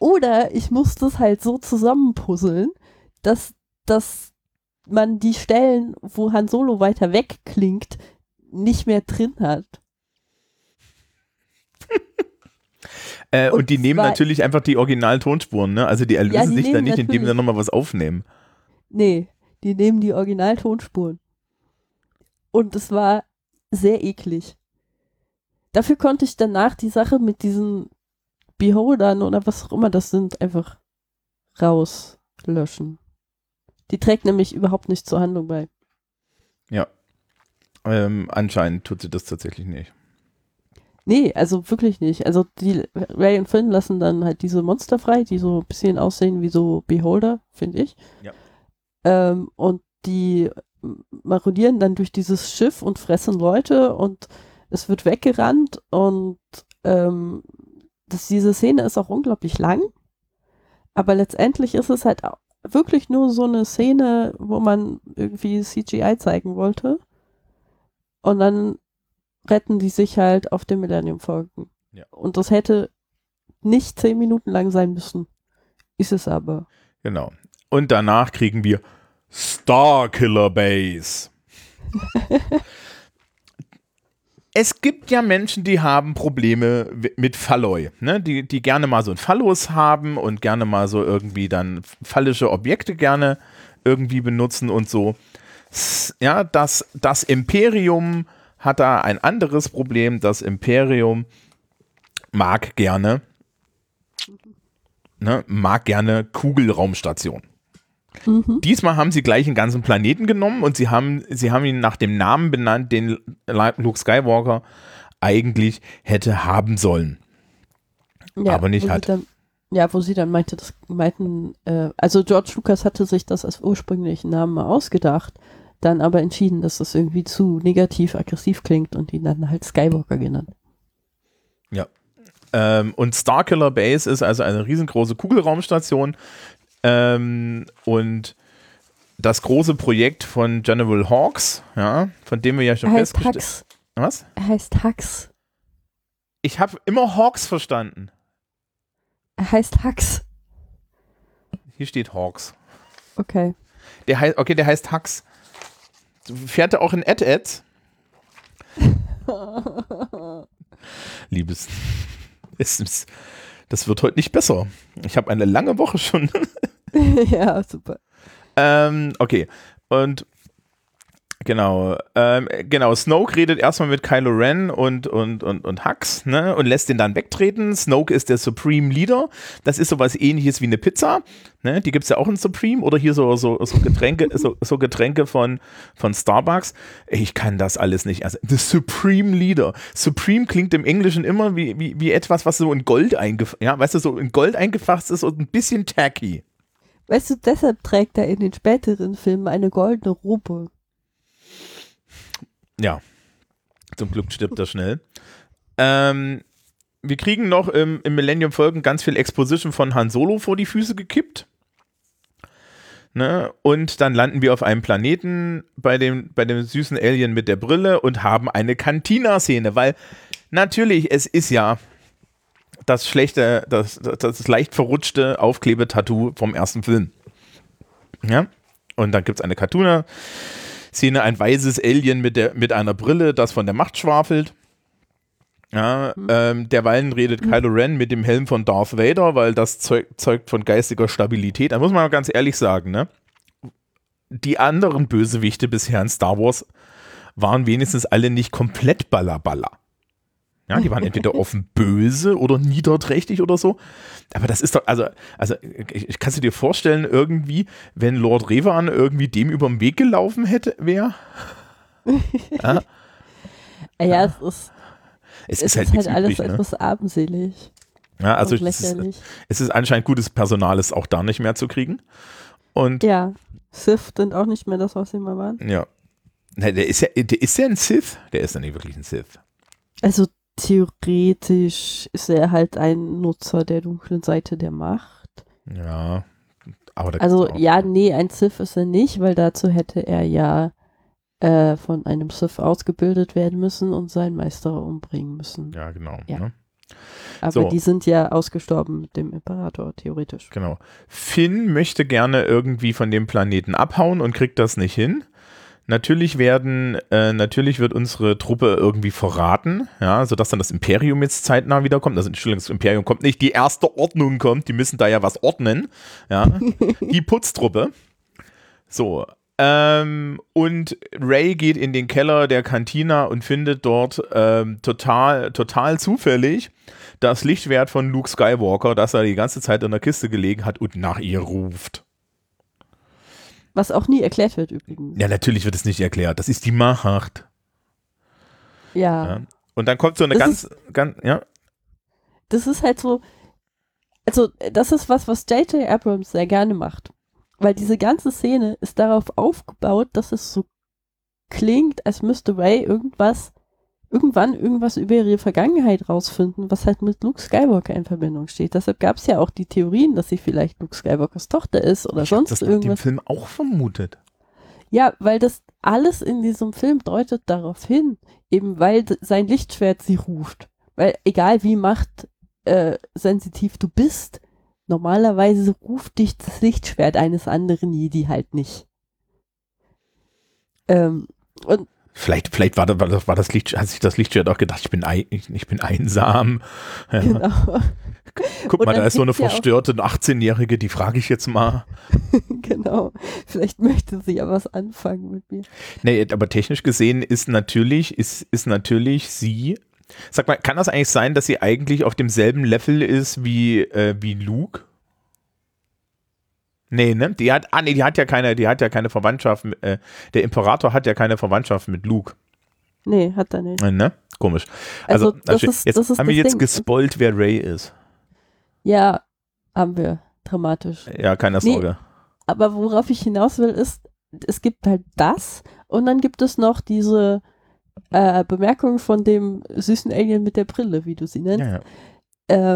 Oder ich muss das halt so zusammenpuzzeln, dass, dass man die Stellen, wo Han Solo weiter weg klingt, nicht mehr drin hat. Äh, und, Und die nehmen natürlich einfach die originalen Tonspuren, ne? Also die erlösen Ja, die sich nehmen nicht, indem sie nochmal was aufnehmen. Nee, die nehmen die Originaltonspuren. Und es war sehr eklig. Dafür konnte ich danach die Sache mit diesen Beholdern oder was auch immer das sind, einfach rauslöschen. Die trägt nämlich überhaupt nicht zur Handlung bei. Ähm, anscheinend tut sie das tatsächlich nicht. Nee, also wirklich nicht. Also die Ray und Finn lassen dann halt diese Monster frei, die so ein bisschen aussehen wie so Beholder, finde ich. Ja. Ähm, und die marodieren dann durch dieses Schiff und fressen Leute und es wird weggerannt und ähm, das, diese Szene ist auch unglaublich lang. Aber letztendlich ist es halt auch wirklich nur so eine Szene, wo man irgendwie CGI zeigen wollte. Und dann retten die sich halt auf dem Millennium Falcon. Ja. Und das hätte nicht zehn Minuten lang sein müssen. Ist es aber. Genau. Und danach kriegen wir Starkiller Base. es gibt ja Menschen, die haben Probleme mit Falloi, ne? die, die gerne mal so ein Fallos haben und gerne mal so irgendwie dann fallische Objekte gerne irgendwie benutzen und so. Ja, das, das Imperium hat da ein anderes Problem. Das Imperium mag gerne, ne, mag gerne Kugelraumstation. Mhm. Diesmal haben sie gleich einen ganzen Planeten genommen und sie haben, sie haben ihn nach dem Namen benannt, den Luke Skywalker eigentlich hätte haben sollen. Ja, aber nicht hat. Dann, ja, wo sie dann meinte, das meinten, äh, also George Lucas hatte sich das als ursprünglichen Namen mal ausgedacht, dann aber entschieden, dass das irgendwie zu negativ, aggressiv klingt und ihn dann halt Skywalker genannt. Ja. Ähm, und Starkiller Base ist also eine riesengroße Kugelraumstation, ähm, und das große Projekt von General Hawks, ja, von dem wir ja schon festgestellt haben. Was? Er heißt Hux. Ich habe immer Hawks verstanden. Er heißt Hux. Hier steht Hawks. Okay. Der heißt, okay, der heißt Hux. Fährt er auch in Ed-Eds? Liebes. Das wird heute nicht besser. Ich habe eine lange Woche schon. ja, super. Ähm, okay. Und Genau, ähm, genau. Snoke redet erstmal mit Kylo Ren und, und, und, und Hux, ne, und lässt den dann wegtreten. Snoke ist der Supreme Leader. Das ist sowas ähnliches wie eine Pizza, ne, die gibt es ja auch in Supreme oder hier so, so, so Getränke, so, so Getränke von, von Starbucks. Ich kann das alles nicht. Also, the Supreme Leader. Supreme klingt im Englischen immer wie, wie, wie etwas, was so in Gold eingefasst, ja, weißt du, so in Gold eingefasst ist und ein bisschen tacky. Weißt du, deshalb trägt er in den späteren Filmen eine goldene Robe. Ja, zum Glück stirbt er schnell. Ähm, wir kriegen noch im, im Millennium Folgen ganz viel Exposition von Han Solo vor die Füße gekippt. Ne? Und dann landen wir auf einem Planeten bei dem, bei dem süßen Alien mit der Brille und haben eine Cantina-Szene, weil natürlich, es ist ja das schlechte, das, das, das leicht verrutschte Aufklebetattoo vom ersten Film. Ja? Und dann gibt es eine Cartooner. Szene ein weißes Alien mit, der, mit einer Brille, das von der Macht schwafelt. Ja, mhm. ähm, derweilen redet mhm. Kylo Ren mit dem Helm von Darth Vader, weil das zeug, zeugt von geistiger Stabilität. Da muss man mal ganz ehrlich sagen, ne? Die anderen Bösewichte bisher in Star Wars waren wenigstens alle nicht komplett ballerballer. Ja, die waren entweder offen böse oder niederträchtig oder so. Aber das ist doch, also, also ich, ich kannst du dir vorstellen, irgendwie, wenn Lord Revan irgendwie dem über den Weg gelaufen hätte, wäre. ja? ja, es ist. Es, es ist, halt, ist halt alles übrig, ne? etwas armselig. Ja, also es ist, es ist anscheinend gutes Personal, es auch da nicht mehr zu kriegen. Und ja, Sith sind auch nicht mehr das, was sie mal waren. Ja. Der ist ja, der ist ja ein Sith. Der ist ja nicht wirklich ein Sith. Also theoretisch ist er halt ein Nutzer der dunklen Seite der Macht. Ja. Aber also ja, nee, ein Sith ist er nicht, weil dazu hätte er ja äh, von einem Sith ausgebildet werden müssen und seinen Meister umbringen müssen. Ja, genau. Ja. Ne? Aber so. die sind ja ausgestorben mit dem Imperator, theoretisch. Genau. Finn möchte gerne irgendwie von dem Planeten abhauen und kriegt das nicht hin. Natürlich werden, äh, natürlich wird unsere Truppe irgendwie verraten, ja, sodass dann das Imperium jetzt zeitnah wiederkommt. Also, Entschuldigung, das Imperium kommt nicht, die erste Ordnung kommt, die müssen da ja was ordnen, ja. die Putztruppe. So, ähm, und Ray geht in den Keller der Kantina und findet dort ähm, total, total zufällig das Lichtwert von Luke Skywalker, das er die ganze Zeit in der Kiste gelegen hat und nach ihr ruft. Was auch nie erklärt wird übrigens. Ja, natürlich wird es nicht erklärt. Das ist die Macht. Ja. ja. Und dann kommt so eine das ganz, ist, ganz, ja. Das ist halt so, also das ist was, was J.J. Abrams sehr gerne macht. Weil diese ganze Szene ist darauf aufgebaut, dass es so klingt, als müsste Ray irgendwas irgendwann irgendwas über ihre Vergangenheit rausfinden, was halt mit Luke Skywalker in Verbindung steht. Deshalb gab es ja auch die Theorien, dass sie vielleicht Luke Skywalkers Tochter ist oder ich sonst das irgendwas. Das dem Film auch vermutet. Ja, weil das alles in diesem Film deutet darauf hin, eben weil sein Lichtschwert sie ruft. Weil egal wie machtsensitiv äh, du bist, Normalerweise ruft dich das Lichtschwert eines anderen Jedi halt nicht. Ähm, und Vielleicht, vielleicht war, das, war das Licht, hat sich das Lichtschwert auch gedacht, ich bin, ein, ich, ich bin einsam. Ja. genau. Guck Und mal, da ist so eine verstörte 18-Jährige, die frage ich jetzt mal. genau. Vielleicht möchte sie ja was anfangen mit mir. Nee, aber technisch gesehen ist natürlich, ist, ist natürlich sie. Sag mal, kann das eigentlich sein, dass sie eigentlich auf demselben Level ist wie, äh, wie Luke? Nee, ne? Die hat, ah, nee, die hat ja keine, die hat ja keine Verwandtschaft, mit- äh, der Imperator hat ja keine Verwandtschaft mit Luke. Nee, hat er nicht. Äh, Ne? Komisch. Also, Also, das ist, jetzt das ist haben wir jetzt Ding. gespoilt, wer Ray ist. Ja, haben wir. Dramatisch. Ja, keine Nee. Sorge. Aber worauf ich hinaus will, ist, es gibt halt das und dann gibt es noch diese äh, Bemerkung von dem süßen Alien mit der Brille, wie du sie nennst, Ja, ja.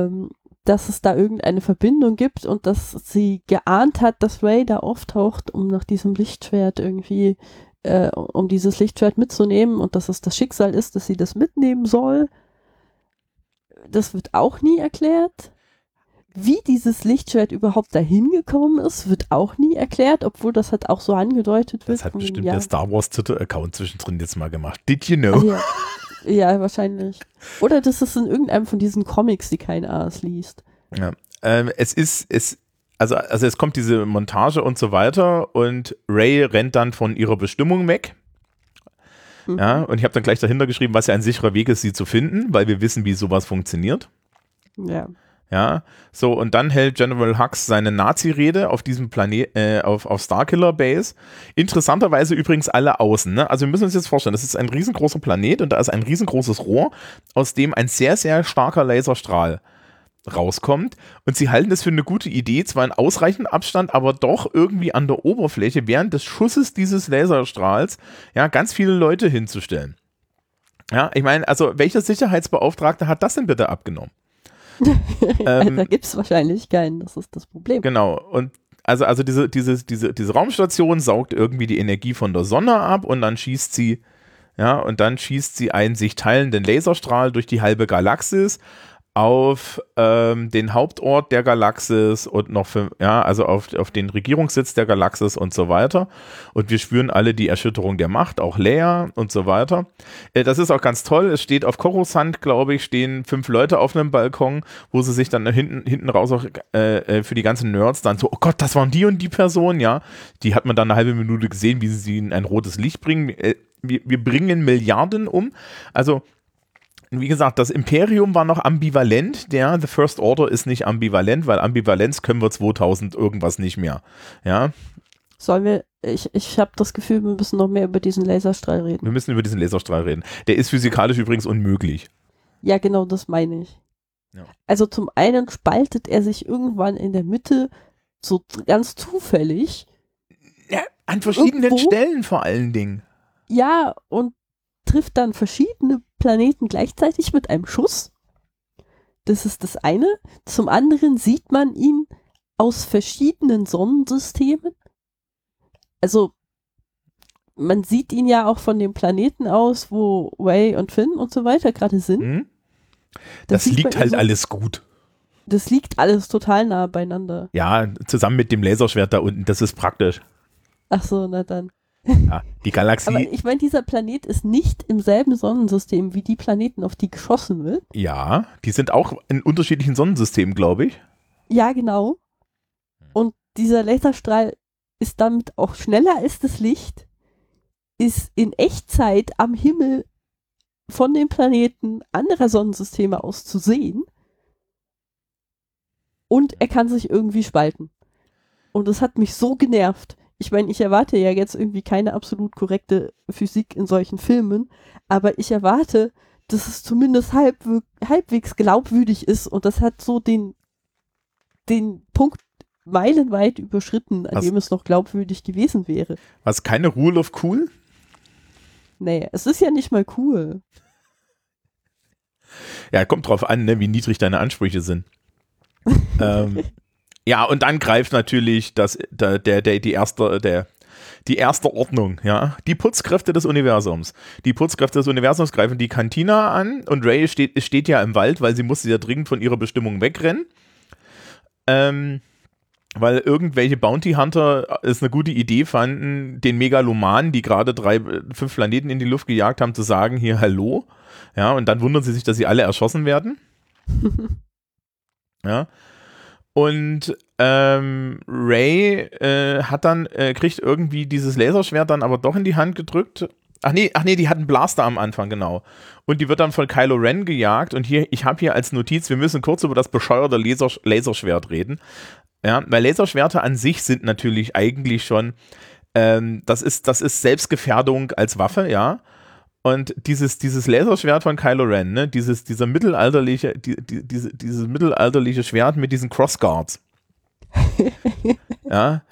ähm, dass es da irgendeine Verbindung gibt und dass sie geahnt hat, dass Ray da auftaucht, um nach diesem Lichtschwert irgendwie, äh, um dieses Lichtschwert mitzunehmen und dass es das Schicksal ist, dass sie das mitnehmen soll. Das wird auch nie erklärt. Wie dieses Lichtschwert überhaupt dahin gekommen ist, wird auch nie erklärt, obwohl das halt auch so angedeutet wird. Das hat bestimmt ja, der Star Wars Twitter-Account zwischendrin jetzt mal gemacht. Did you know? Ah, ja. ja, wahrscheinlich. Oder das ist in irgendeinem von diesen Comics, die kein Aas liest. Ähm, es ist, es, also, also es kommt diese Montage und so weiter und Ray rennt dann von ihrer Bestimmung weg. Mhm. Ja, und ich habe dann gleich dahinter geschrieben, was ja ein sicherer Weg ist, sie zu finden, weil wir wissen, wie sowas funktioniert. Ja. Ja, so und dann hält General Hux seine Nazi-Rede auf diesem Planet, äh, auf, auf Starkiller Base. Interessanterweise übrigens alle außen. Ne? Also wir müssen uns jetzt vorstellen, das ist ein riesengroßer Planet und da ist ein riesengroßes Rohr, aus dem ein sehr, sehr starker Laserstrahl rauskommt. Und sie halten es für eine gute Idee, zwar in ausreichend Abstand, aber doch irgendwie an der Oberfläche während des Schusses dieses Laserstrahls ja ganz viele Leute hinzustellen. Ja, ich meine, also welcher Sicherheitsbeauftragte hat das denn bitte abgenommen? Ähm, da gibt es wahrscheinlich keinen, das ist das Problem. Genau. Und also, also diese, diese, diese, diese Raumstation saugt irgendwie die Energie von der Sonne ab und dann schießt sie, ja, und dann schießt sie einen sich teilenden Laserstrahl durch die halbe Galaxis auf ähm, den Hauptort der Galaxis und noch für, ja, also auf, auf den Regierungssitz der Galaxis und so weiter. Und wir spüren alle die Erschütterung der Macht, auch Leia und so weiter. Äh, das ist auch ganz toll. Es steht auf Coruscant, glaube ich, stehen fünf Leute auf einem Balkon, wo sie sich dann hinten, hinten raus auch äh, äh, für die ganzen Nerds dann so, oh Gott, das waren die und die Person, ja. Die hat man dann eine halbe Minute gesehen, wie sie sie in ein rotes Licht bringen. Äh, wir, wir bringen Milliarden um. Also, wie gesagt, das Imperium war noch ambivalent. Der The First Order ist nicht ambivalent, weil Ambivalenz können wir 2000 irgendwas nicht mehr. Ja, Sollen wir, ich, ich habe das Gefühl, wir müssen noch mehr über diesen Laserstrahl reden. wir müssen über diesen Laserstrahl reden. Der ist physikalisch übrigens unmöglich. Ja, genau, das meine ich. Ja. Also zum einen spaltet er sich irgendwann in der Mitte so ganz zufällig. Ja, an verschiedenen Irgendwo? Stellen vor allen Dingen. Ja, und trifft dann verschiedene Planeten gleichzeitig mit einem Schuss. Das ist das eine. Zum anderen sieht man ihn aus verschiedenen Sonnensystemen. Also man sieht ihn ja auch von dem Planeten aus, wo Ray und Finn und so weiter gerade sind. Hm? Das, sieht liegt halt so- alles gut. Das liegt alles total nah beieinander. Ja, zusammen mit dem Laserschwert da unten, das ist praktisch. Ach so, na dann. Ja, die Galaxie, Aber ich meine, dieser Planet ist nicht im selben Sonnensystem wie die Planeten, auf die geschossen wird. ja, die sind auch in unterschiedlichen Sonnensystemen, glaube ich. Ja, genau. Und dieser Laserstrahl ist damit auch schneller als das Licht, ist in Echtzeit am Himmel von den Planeten anderer Sonnensysteme aus zu sehen. Und er kann sich irgendwie spalten. Und das hat mich so genervt. Ich meine, ich erwarte ja jetzt irgendwie keine absolut korrekte Physik in solchen Filmen, aber ich erwarte, dass es zumindest halb, halbwegs glaubwürdig ist und das hat so den, den Punkt meilenweit überschritten, an Was- dem es noch glaubwürdig gewesen wäre. Was keine Rule of Cool? Nee, es ist ja nicht mal cool. Ja, kommt drauf an, ne, wie niedrig deine Ansprüche sind. ähm, ja, und dann greift natürlich das, der, der, der, die erste, der, die erste Ordnung, ja. Die Putzkräfte des Universums. Die Putzkräfte des Universums greifen die Kantina an und Ray steht, steht ja im Wald, weil sie musste ja dringend von ihrer Bestimmung wegrennen. ähm, weil irgendwelche Bounty Hunter es eine gute Idee fanden, den Megalomanen, die gerade drei, fünf Planeten in die Luft gejagt haben, zu sagen, hier Hallo. Ja, und dann wundern sie sich, dass sie alle erschossen werden. ja. Und ähm, Ray äh, hat dann, äh, kriegt irgendwie dieses Laserschwert dann aber doch in die Hand gedrückt. Ach nee, ach nee, die hat einen Blaster am Anfang, genau. Und die wird dann von Kylo Ren gejagt. Und hier, ich habe hier als Notiz, wir müssen kurz über das bescheuerte Laser, Laserschwert reden. Ja, weil Laserschwerter an sich sind natürlich eigentlich schon, ähm, das ist, das ist Selbstgefährdung als Waffe, ja. Und dieses, dieses Laserschwert von Kylo Ren, ne, dieses, dieser mittelalterliche, die, die, diese, dieses mittelalterliche Schwert mit diesen Crossguards. ja.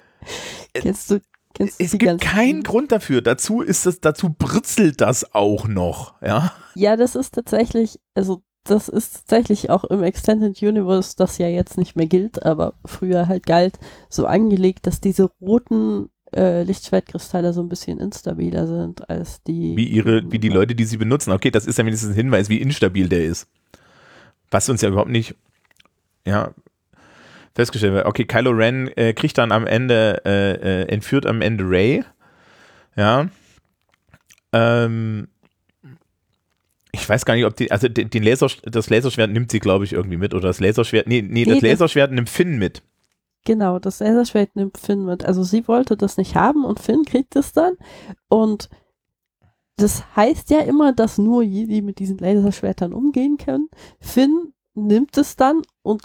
Kennst du, kennst du es gibt keinen Grund dafür. Dazu ist es, dazu britzelt das auch noch, ja. Ja, das ist tatsächlich, also das ist tatsächlich auch im Extended Universe, das ja jetzt nicht mehr gilt, aber früher halt galt, so angelegt, dass diese roten äh, Lichtschwertkristalle so ein bisschen instabiler sind als die. Wie ihre, wie die Leute, die sie benutzen. Okay, das ist ja wenigstens ein Hinweis, wie instabil der ist. Was uns ja überhaupt nicht, ja, festgestellt wird. Okay, Kylo Ren äh, kriegt dann am Ende, äh, äh entführt am Ende Ray. Ja. Ähm, ich weiß gar nicht, ob die, also den, Laser, das Laserschwert nimmt sie, glaube ich, irgendwie mit. Oder das Laserschwert, nee, nee das Laserschwert nimmt Finn mit. Genau, das Laserschwert nimmt Finn mit. Also sie wollte das nicht haben und Finn kriegt es dann. Und das heißt ja immer, dass nur Jedi mit diesen Laserschwertern umgehen können. Finn nimmt es dann und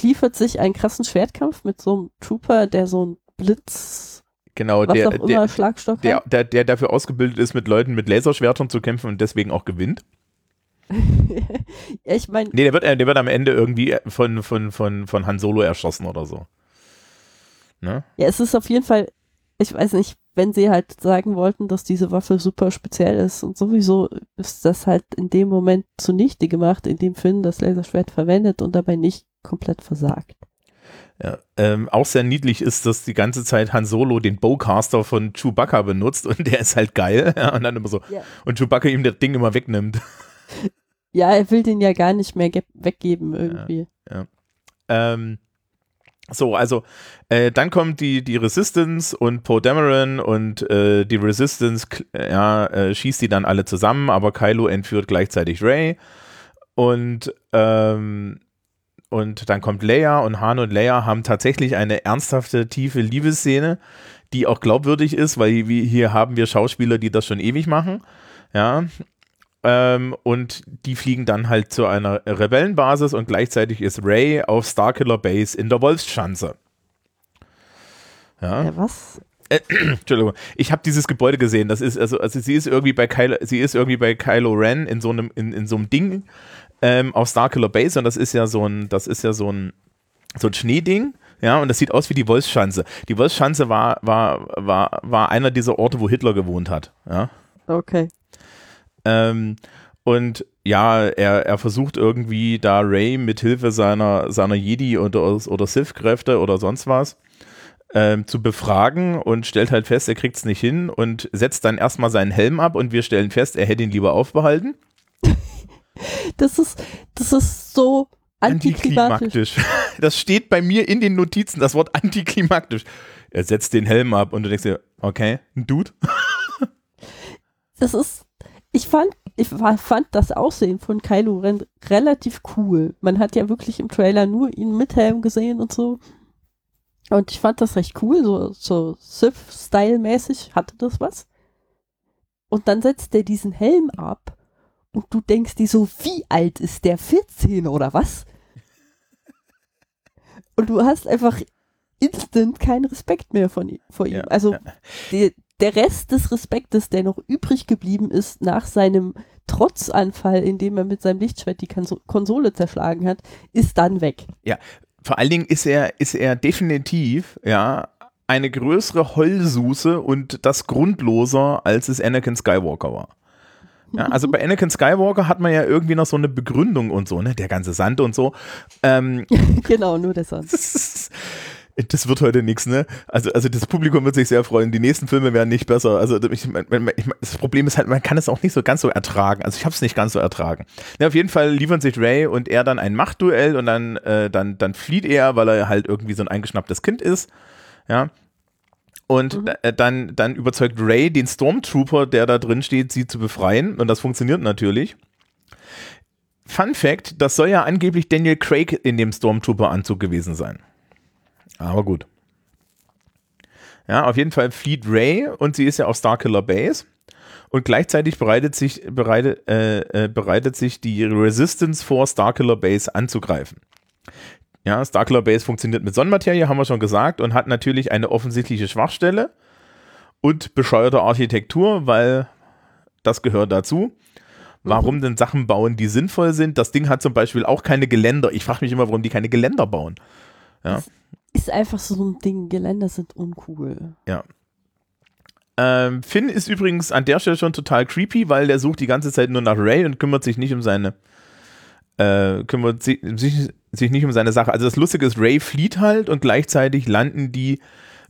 liefert sich einen krassen Schwertkampf mit so einem Trooper, der so ein Blitz Genau, was der, der, Schlagstoff der, hat. der, der dafür ausgebildet ist, mit Leuten mit Laserschwertern zu kämpfen und deswegen auch gewinnt. ja, ich meine, Nee, der wird, äh, der wird am Ende irgendwie von, von, von, von Han Solo erschossen oder so. Ne? ja, es ist auf jeden Fall, ich weiß nicht, wenn sie halt sagen wollten, dass diese Waffe super speziell ist und sowieso ist das halt in dem Moment zunichte gemacht, indem Finn das Laserschwert verwendet und dabei nicht komplett versagt. Ja, ähm, auch sehr niedlich ist, dass die ganze Zeit Han Solo den Bowcaster von Chewbacca benutzt und der ist halt geil. Ja, und dann immer so. Ja. Und Chewbacca ihm das Ding immer wegnimmt. Ja, er will den ja gar nicht mehr ge- weggeben irgendwie. Ähm, so, also äh, dann kommt die, die Resistance und Poe Dameron und äh, die Resistance ja, äh, schießt die dann alle zusammen, aber Kylo entführt gleichzeitig Rey und ähm, und dann kommt Leia und Han und Leia haben tatsächlich eine ernsthafte, tiefe Liebesszene, die auch glaubwürdig ist, weil wir, hier haben wir Schauspieler, die das schon ewig machen. Ja. Ähm, und die fliegen dann halt zu einer Rebellenbasis und gleichzeitig ist Ray auf Starkiller Base in der Wolfsschanze. Ja. Ja, was? Entschuldigung, ich habe dieses Gebäude gesehen. Das ist also, also sie ist irgendwie bei Kylo, sie ist irgendwie bei Kylo Ren in so einem in, in so einem Ding ähm, auf Starkiller Base und das ist ja so ein, das ist ja so ein so ein Schneeding. Ja, und das sieht aus wie die Wolfsschanze. Die Wolfsschanze war, war, war, war einer dieser Orte, wo Hitler gewohnt hat. Ja. Okay. Ähm, und ja, er, er versucht irgendwie da Ray mit Hilfe seiner, seiner Jedi oder, oder Sith-Kräfte oder sonst was ähm, zu befragen und stellt halt fest, er kriegt es nicht hin und setzt dann erstmal seinen Helm ab und wir stellen fest, er hätte ihn lieber aufbehalten. Das ist, das ist so antiklimatisch. Antiklimaktisch. Das steht bei mir in den Notizen, das Wort antiklimaktisch. Er setzt den Helm ab und du denkst dir, okay, ein Dude. Das ist, ich fand, ich fand das Aussehen von Kylo Ren relativ cool. Man hat ja wirklich im Trailer nur ihn mit Helm gesehen und so. Und ich fand das recht cool, so, so Sith-Style-mäßig hatte das was. Und dann setzt er diesen Helm ab und du denkst dir so, wie alt ist der? 14 oder was? Und du hast einfach instant keinen Respekt mehr von ihm, vor ihm. Ja, also ja. die, der Rest des Respektes, der noch übrig geblieben ist nach seinem Trotzanfall, in dem er mit seinem Lichtschwert die Konso Konsole zerschlagen hat, ist dann weg. Vor allen Dingen ist er, ist er definitiv, ja, eine größere Heulsuse und das grundloser, als es Anakin Skywalker war. Ja, also bei Anakin Skywalker hat man ja irgendwie noch so eine Begründung und so, ne, der ganze Sand und so. Ähm, genau, nur der Sand. Das wird heute nichts, ne? Also, also das Publikum wird sich sehr freuen. Die nächsten Filme werden nicht besser. Also ich, ich, das Problem ist halt, man kann es auch nicht so ganz so ertragen. Also ich habe es nicht ganz so ertragen. Ja, auf jeden Fall liefern sich Ray und er dann ein Machtduell und dann, äh, dann, dann flieht er, weil er halt irgendwie so ein eingeschnapptes Kind ist. Ja. Und mhm. Äh, dann, dann überzeugt Ray den Stormtrooper, der da drin steht, sie zu befreien. Und das funktioniert natürlich. Fun Fact: Das soll ja angeblich Daniel Craig in dem Stormtrooper-Anzug gewesen sein. Aber gut. Ja, auf jeden Fall flieht Ray und sie ist ja auf Starkiller Base. Und gleichzeitig bereitet sich, bereitet, äh, äh, bereitet sich die Resistance vor, Starkiller Base anzugreifen. Ja, Starkiller Base funktioniert mit Sonnenmaterie, haben wir schon gesagt, und hat natürlich eine offensichtliche Schwachstelle und bescheuerte Architektur, weil das gehört dazu. Warum mhm. denn Sachen bauen, die sinnvoll sind? Das Ding hat zum Beispiel auch keine Geländer. Ich frage mich immer, warum die keine Geländer bauen. Ja ist einfach so ein Ding, Geländer sind uncool. Ja. Ähm, Finn ist übrigens an der Stelle schon total creepy, weil der sucht die ganze Zeit nur nach Ray und kümmert sich nicht um seine äh, kümmert sich, sich nicht um seine Sache. Also das Lustige ist, Ray flieht halt und gleichzeitig landen die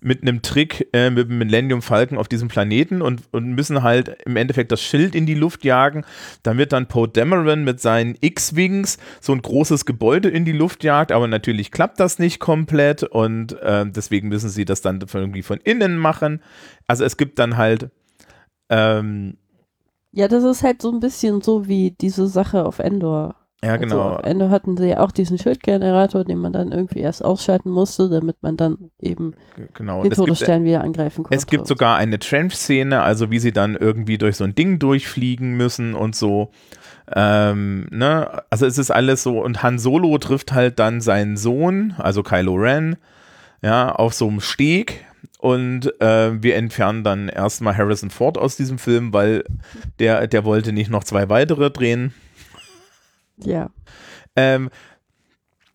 mit einem Trick äh, mit dem Millennium Falcon auf diesem Planeten und, und müssen halt im Endeffekt das Schild in die Luft jagen, damit dann Poe Dameron mit seinen X-Wings so ein großes Gebäude in die Luft jagt, aber natürlich klappt das nicht komplett und äh, deswegen müssen sie das dann irgendwie von innen machen. Also es gibt dann halt ähm, ja, das ist halt so ein bisschen so wie diese Sache auf Endor. Ja, genau. Also am Ende hatten sie ja auch diesen Schildgenerator, den man dann irgendwie erst ausschalten musste, damit man dann eben genau. den Todesstern wieder angreifen konnte. Es gibt sogar eine Trench-Szene, also wie sie dann irgendwie durch so ein Ding durchfliegen müssen und so. Ähm, ne? Also es ist alles so, und Han Solo trifft halt dann seinen Sohn, also Kylo Ren, ja, auf so einem Steg, und äh, wir entfernen dann erstmal Harrison Ford aus diesem Film, weil der, der wollte nicht noch zwei weitere drehen. Ja. Ähm,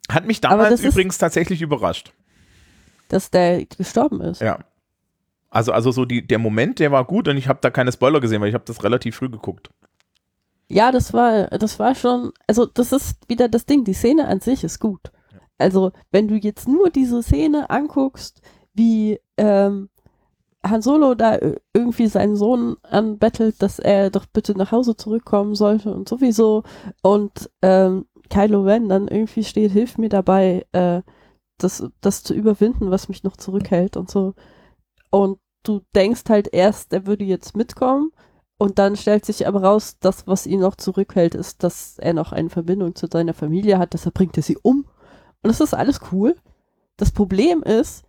hat mich damals übrigens tatsächlich überrascht. Dass der gestorben ist. Ja. Also, also so die, der Moment, der war gut und ich habe da keine Spoiler gesehen, weil ich habe das relativ früh geguckt. Ja, das war, das war schon, also das ist wieder das Ding, die Szene an sich ist gut. Also, wenn du jetzt nur diese Szene anguckst, wie ähm, Han Solo da irgendwie seinen Sohn anbettelt, dass er doch bitte nach Hause zurückkommen sollte und sowieso und ähm, Kylo Ren dann irgendwie steht, hilf mir dabei, äh, das, das zu überwinden, was mich noch zurückhält und so. Und du denkst halt erst, er würde jetzt mitkommen und dann stellt sich aber raus, das, was ihn noch zurückhält, ist, dass er noch eine Verbindung zu seiner Familie hat, deshalb bringt er sie um. Und das ist alles cool. Das Problem ist,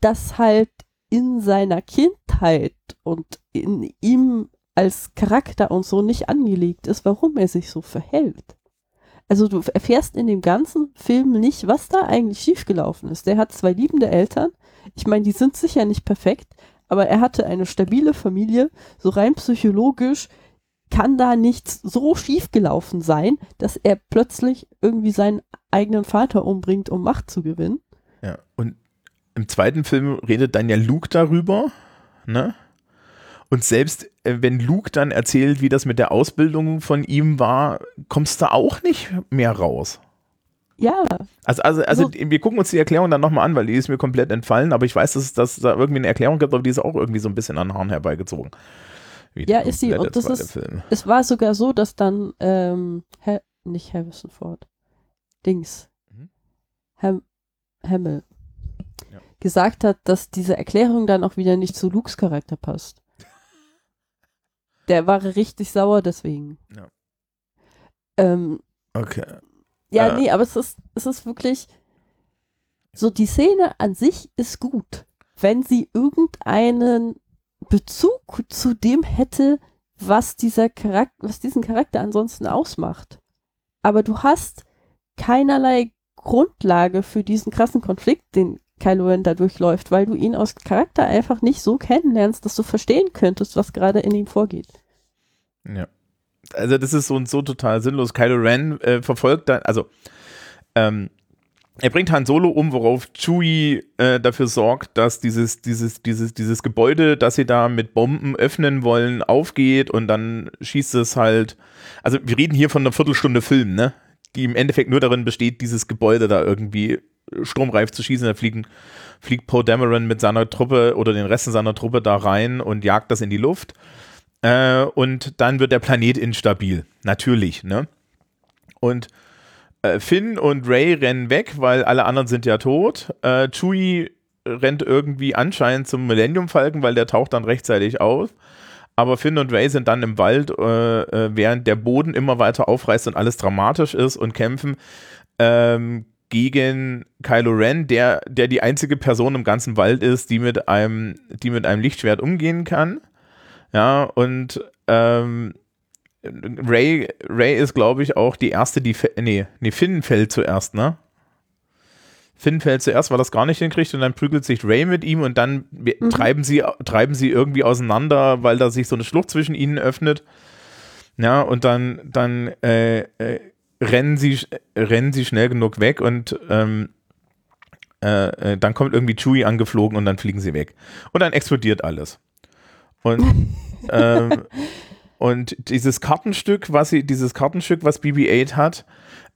dass halt in seiner Kindheit und in ihm als Charakter und so nicht angelegt ist, warum er sich so verhält. Also du erfährst in dem ganzen Film nicht, was da eigentlich schiefgelaufen ist. Der hat zwei liebende Eltern. Ich meine, die sind sicher nicht perfekt, aber er hatte eine stabile Familie. So rein psychologisch kann da nichts so schiefgelaufen sein, dass er plötzlich irgendwie seinen eigenen Vater umbringt, um Macht zu gewinnen. Ja, und im zweiten Film redet dann ja Luke darüber, ne? Und selbst äh, wenn Luke dann erzählt, wie das mit der Ausbildung von ihm war, kommst du auch nicht mehr raus. Ja. Also, also, also, also wir gucken uns die Erklärung dann nochmal an, weil die ist mir komplett entfallen, aber ich weiß, dass, dass da irgendwie eine Erklärung gibt, aber die ist auch irgendwie so ein bisschen an den Haaren herbeigezogen. ja, ist sie. Und das ist, Film. es war sogar so, dass dann, ähm, nicht Harrison Ford, Dings, mhm. Ham Hamill, gesagt hat, dass diese Erklärung dann auch wieder nicht zu Lukes Charakter passt. Der war richtig sauer deswegen. Ja. Ähm, okay. Ja, äh. nee, aber es ist, es ist wirklich so, die Szene an sich ist gut, wenn sie irgendeinen Bezug zu dem hätte, was dieser Charakter, was diesen Charakter ansonsten ausmacht. Aber du hast keinerlei Grundlage für diesen krassen Konflikt, den Kylo Ren da durchläuft, weil du ihn aus Charakter einfach nicht so kennenlernst, dass du verstehen könntest, was gerade in ihm vorgeht. Ja. Also das ist so und so total sinnlos. Kylo Ren äh, verfolgt dann, also ähm, er bringt Han Solo um, worauf Chewie äh, dafür sorgt, dass dieses, dieses, dieses, dieses Gebäude, das sie da mit Bomben öffnen wollen, aufgeht und dann schießt es halt. Also wir reden hier von einer Viertelstunde Film, ne? Die im Endeffekt nur darin besteht, dieses Gebäude da irgendwie sturmreif zu schießen. Da fliegen, fliegt Poe Dameron mit seiner Truppe oder den Resten seiner Truppe da rein und jagt das in die Luft. Äh, und dann wird der Planet instabil. Natürlich, ne? Und äh, Finn und Ray rennen weg, weil alle anderen sind ja tot. Äh, Chewie rennt irgendwie anscheinend zum Millennium Falken, weil der taucht dann rechtzeitig auf. Aber Finn und Ray sind dann im Wald, äh, äh, während der Boden immer weiter aufreißt und alles dramatisch ist und kämpfen ähm, gegen Kylo Ren, der, der die einzige Person im ganzen Wald ist, die mit einem, die mit einem Lichtschwert umgehen kann. Ja, und ähm, Ray, Ray ist, glaube ich, auch die erste, die. Nee, nee, Finn fällt zuerst, ne? Finn fällt zuerst, weil das gar nicht hinkriegt und dann prügelt sich Ray mit ihm und dann mhm. treiben, sie, treiben sie irgendwie auseinander, weil da sich so eine Schlucht zwischen ihnen öffnet. Ja, und dann, dann äh, äh, rennen, sie, rennen sie schnell genug weg und ähm, äh, äh, dann kommt irgendwie Chewie angeflogen und dann fliegen sie weg. Und dann explodiert alles. Und, ähm, und dieses Kartenstück, was sie, dieses Kartenstück, was BB-8 hat,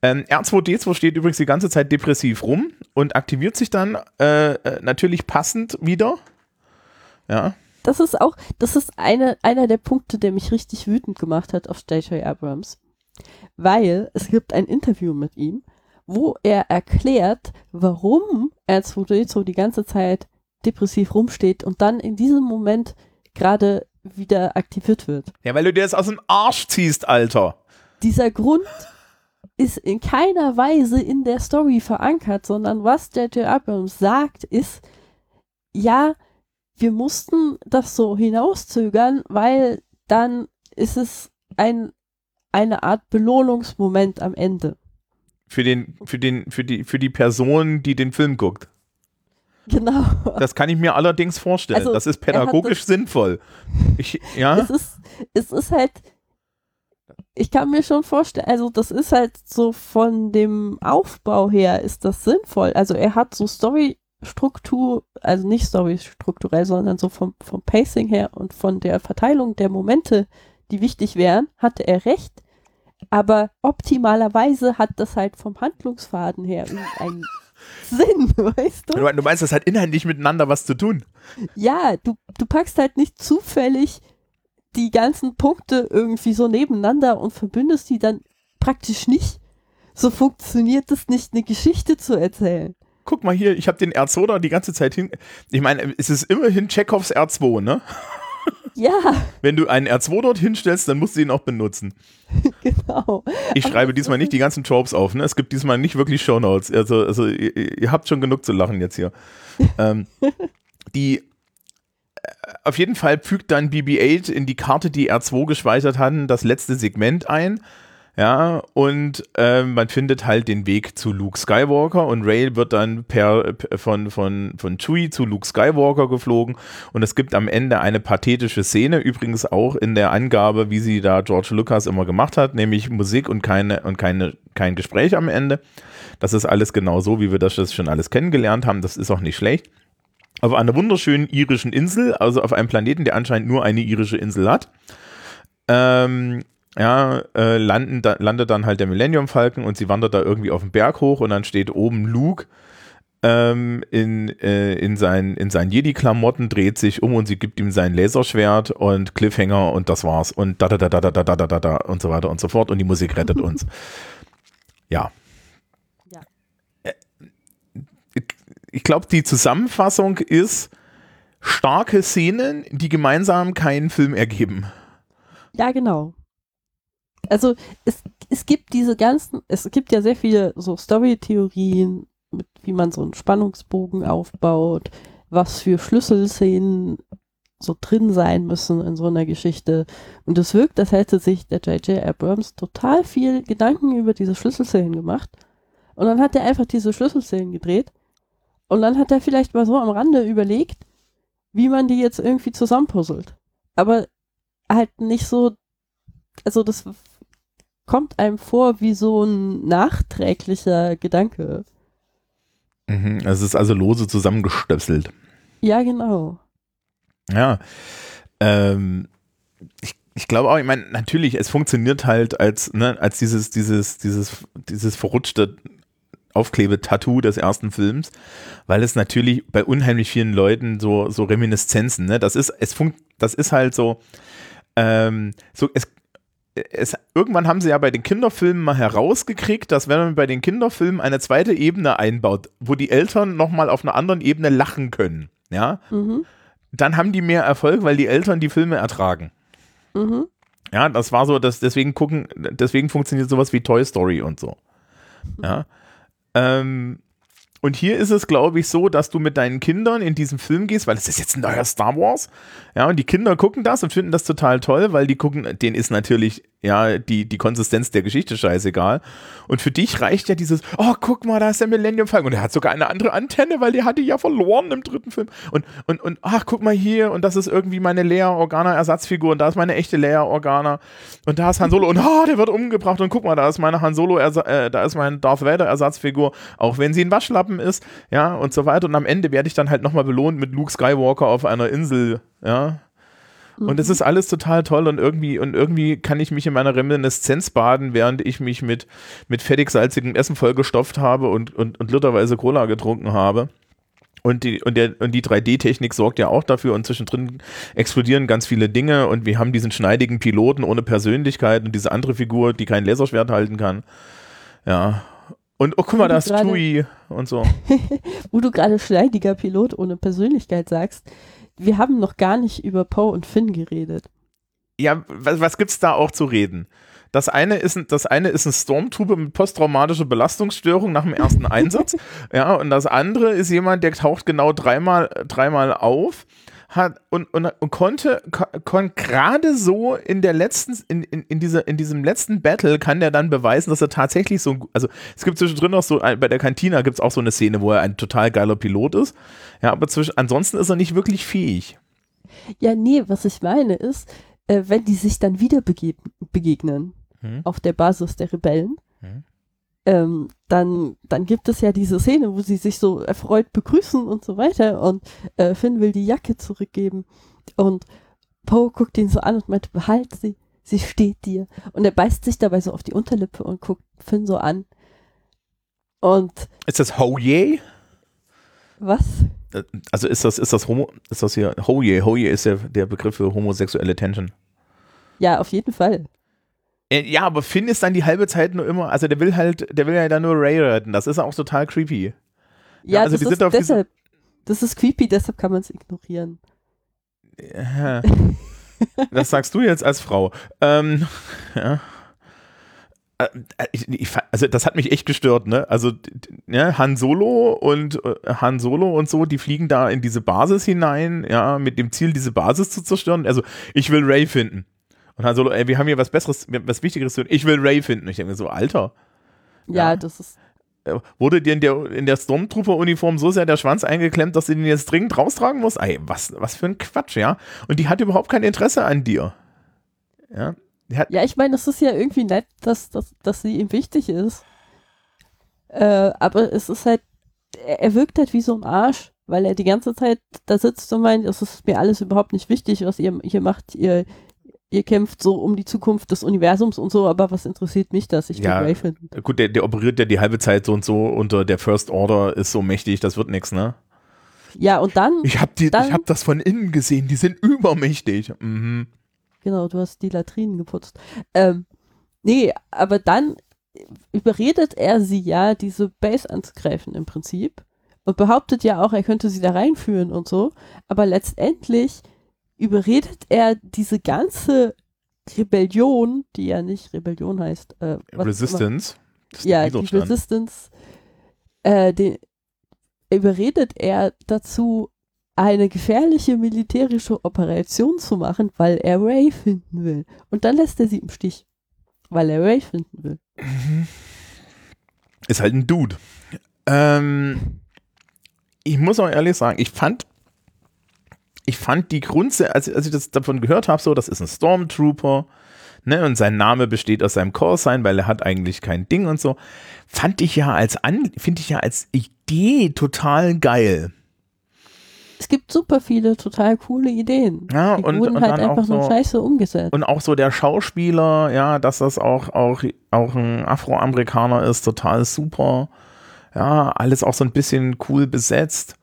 ähm, R2D2 steht übrigens die ganze Zeit depressiv rum und aktiviert sich dann äh, äh, natürlich passend wieder. Ja. Das ist auch, das ist eine, einer der Punkte, der mich richtig wütend gemacht hat auf J.J. Abrams. Weil es gibt ein Interview mit ihm, wo er erklärt, warum R2D2 die ganze Zeit depressiv rumsteht und dann in diesem Moment gerade wieder aktiviert wird. Ja, weil du dir das aus dem Arsch ziehst, Alter. Dieser Grund ist in keiner Weise in der Story verankert, sondern was J.J. Abrams sagt, ist, ja, wir mussten das so hinauszögern, weil dann ist es ein, eine Art Belohnungsmoment am Ende. Für den, für den, für die, für die Person, die den Film guckt. Genau. Das kann ich mir allerdings vorstellen. Also, das ist pädagogisch das, sinnvoll. Ich, ja. Es ist, es ist halt, ich kann mir schon vorstellen, also das ist halt so von dem Aufbau her ist das sinnvoll. Also er hat so Storystruktur, also nicht Storystrukturell, sondern so vom, vom Pacing her und von der Verteilung der Momente, die wichtig wären, hatte er recht. Aber optimalerweise hat das halt vom Handlungsfaden her einen Sinn, weißt du? Du meinst, das hat inhaltlich miteinander was zu tun. Ja, du, du packst halt nicht zufällig die ganzen Punkte irgendwie so nebeneinander und verbündest die dann praktisch nicht. So funktioniert es nicht, eine Geschichte zu erzählen. Guck mal hier, ich habe den R2 da die ganze Zeit hin. Ich meine, es ist immerhin Chekhovs R2, ne? Ja. Wenn du einen R2 dort hinstellst, dann musst du ihn auch benutzen. genau. Ich schreibe Aber diesmal nicht die ganzen Tropes auf, ne? Es gibt diesmal nicht wirklich Shownotes. Also, also ihr, ihr habt schon genug zu lachen jetzt hier. ähm, die auf jeden Fall fügt dann BB-8 in die Karte, die R2 gespeichert hatten, das letzte Segment ein. Ja, und äh, man findet halt den Weg zu Luke Skywalker und Ray wird dann per, von, von, von Chewie zu Luke Skywalker geflogen und es gibt am Ende eine pathetische Szene, übrigens auch in der Angabe, wie sie da George Lucas immer gemacht hat, nämlich Musik und keine und keine, kein Gespräch am Ende. Das ist alles genau so, wie wir das schon alles kennengelernt haben. Das ist auch nicht schlecht auf einer wunderschönen irischen Insel, also auf einem Planeten, der anscheinend nur eine irische Insel hat. Ähm, ja, äh, landen, da, landet dann halt der Millennium Falcon und sie wandert da irgendwie auf den Berg hoch und dann steht oben Luke ähm, in, äh, in, sein, in seinen Jedi-Klamotten, dreht sich um und sie gibt ihm sein Laserschwert und Cliffhanger und das war's und da da da da da da da da da und so weiter und so fort und die Musik rettet uns. Ja, ich glaube, die Zusammenfassung ist starke Szenen, die gemeinsam keinen Film ergeben. Ja, genau. Also es, es gibt diese ganzen, es gibt ja sehr viele so Story-Theorien, wie man so einen Spannungsbogen aufbaut, was für Schlüsselszenen so drin sein müssen in so einer Geschichte. Und es wirkt, als hätte sich der J.J. Abrams total viel Gedanken über diese Schlüsselszenen gemacht. Und dann hat er einfach diese Schlüsselszenen gedreht und dann hat er vielleicht mal so am Rande überlegt, wie man die jetzt irgendwie zusammenpuzzelt. Aber halt nicht so, also das kommt einem vor wie so ein nachträglicher Gedanke. Mhm, es ist also lose zusammengestöpselt. Ja, genau. Ja. Ähm, ich, ich glaube auch, ich meine, natürlich, es funktioniert halt als, ne, als dieses, dieses, dieses, dieses verrutschte Aufklebetattoo des ersten Films, weil es natürlich bei unheimlich vielen Leuten so, so Reminiszenzen, ne? Das ist, es funkt, das ist halt so, ähm, so, es, es, irgendwann haben sie ja bei den Kinderfilmen mal herausgekriegt, dass wenn man bei den Kinderfilmen eine zweite Ebene einbaut, wo die Eltern nochmal auf einer anderen Ebene lachen können, ja, Mhm. dann haben die mehr Erfolg, weil die Eltern die Filme ertragen. Mhm. Ja, das war so, dass deswegen gucken, deswegen funktioniert sowas wie Toy Story und so. Ja. Ähm, und hier ist es, glaube ich, so, dass du mit deinen Kindern in diesen Film gehst, weil es ist jetzt ein neuer Star Wars. Ja, und die Kinder gucken das und finden das total toll, weil die gucken, denen ist natürlich, ja, die, die Konsistenz der Geschichte scheißegal. Und für dich reicht ja dieses, oh, guck mal, da ist der Millennium Falcon. Und er hat sogar eine andere Antenne, weil die hatte ja verloren im dritten Film. Und, und, und, ach, guck mal hier, und das ist irgendwie meine Lea Organa Ersatzfigur und da ist meine echte Lea Organa. Und da ist Han Solo und, ah, der wird umgebracht. Und guck mal, da ist meine Han Solo, äh, da ist mein Darth Vader Ersatzfigur, auch wenn sie ein Waschlappen ist, ja, und so weiter. Und am Ende werde ich dann halt nochmal belohnt mit Luke Skywalker auf einer Insel, ja. Und es ist alles total toll und irgendwie, und irgendwie kann ich mich in meiner Reminiszenz baden, während ich mich mit, mit fettig salzigem Essen vollgestopft habe und, und, und literweise Cola getrunken habe. Und die, und, der, und die 3D-Technik sorgt ja auch dafür und zwischendrin explodieren ganz viele Dinge und wir haben diesen schneidigen Piloten ohne Persönlichkeit und diese andere Figur, die kein Laserschwert halten kann. Ja. Und oh, guck mal, da ist Chewie und so. Wo du gerade schleidiger Pilot ohne Persönlichkeit sagst, wir haben noch gar nicht über Poe und Finn geredet. Ja, was, was gibt's da auch zu reden? Das eine ist ein, das eine ist ein Stormtrooper mit posttraumatischer Belastungsstörung nach dem ersten Einsatz. ja, und das andere ist jemand, der taucht genau dreimal, dreimal auf. Hat und, und, und konnte, ko- kon gerade so in der letzten, in, in, in, dieser, in diesem letzten Battle kann der dann beweisen, dass er tatsächlich so, ein also es gibt zwischendrin noch so, ein- bei der Cantina gibt es auch so eine Szene, wo er ein total geiler Pilot ist. Ja, aber zwischen, ansonsten ist er nicht wirklich fähig. Ja, nee, was ich meine ist, äh, wenn die sich dann wieder begegnen Hm. auf der Basis der Rebellen, Hm. Ähm, dann, dann gibt es ja diese Szene, wo sie sich so erfreut begrüßen und so weiter und äh, Finn will die Jacke zurückgeben und Poe guckt ihn so an und meint, behalt sie, sie steht dir. Und er beißt sich dabei so auf die Unterlippe und guckt Finn so an. Und Ist das Ho Ye? was? Also ist das, ist das Homo, ist das hier, Hoye, Hoye ist der, der Begriff für homosexuelle Tension. Ja, auf jeden Fall. Äh, Ja, aber Finn ist dann die halbe Zeit nur immer, also der will halt, der will ja dann nur Ray retten, das ist auch total creepy. Ja, also das die ist sind auf diesem- deshalb, das ist creepy, deshalb kann man es ignorieren. Äh, Das sagst du jetzt als Frau. Ähm, ja. Äh, Ich, ich, fa- also das hat mich echt gestört, ne? Also ja, Han Solo und äh, Han Solo und so, die fliegen da in diese Basis hinein, ja, mit dem Ziel, diese Basis zu zerstören. Also ich will Ray finden. Und Han Solo, ey, wir haben hier was Besseres, was Wichtigeres zu tun. Ich will Ray finden. Ich denke mir so, Alter, Ja, Ja. das ist, äh, wurde dir in der, in der Stormtrooper-Uniform so sehr der Schwanz eingeklemmt, dass du den jetzt dringend raustragen musst? Ey, was, was für ein Quatsch, ja? Und die hat überhaupt kein Interesse an dir. Ja. Ja, ich meine, es ist ja irgendwie nett, dass, dass, dass sie ihm wichtig ist. Äh, aber es ist halt, er, er wirkt halt wie so ein Arsch, weil er die ganze Zeit da sitzt und meint, es ist mir alles überhaupt nicht wichtig, was ihr hier macht. Ihr, ihr kämpft so um die Zukunft des Universums und so, aber was interessiert mich das? Ich will Ja. Gut, der, der operiert ja die halbe Zeit so und so unter der First Order ist so mächtig, das wird nix, ne? Ja, und dann, Ich hab, die, Dann- ich hab das von innen gesehen, die sind übermächtig. Mhm. genau, du hast die Latrinen geputzt. Ähm, nee, aber dann überredet er sie ja, diese Base anzugreifen im Prinzip. Und behauptet ja auch, er könnte sie da reinführen und so. Aber letztendlich überredet er diese ganze Rebellion, die ja nicht Rebellion heißt. Äh, Resistance. Ja, die. Resistance. Äh, den, überredet er dazu, eine gefährliche militärische Operation zu machen, weil er Ray finden will. Und dann lässt er sie im Stich, weil er Ray finden will. ist halt ein Dude. Ähm, ich muss auch ehrlich sagen, ich fand, ich fand die Grundsätze, als, als ich das davon gehört habe, so, das ist ein Stormtrooper, ne, und sein Name besteht aus seinem Callsign, weil er hat eigentlich kein Ding und so, fand ich ja als an, finde ich ja als Idee total geil. Es gibt super viele total coole Ideen. Ja, Die und- wurden und halt einfach nur so- scheiße umgesetzt. Und auch so der Schauspieler, ja, dass das auch, auch, auch ein Afroamerikaner ist, total super. Ja, alles auch so ein bisschen cool besetzt.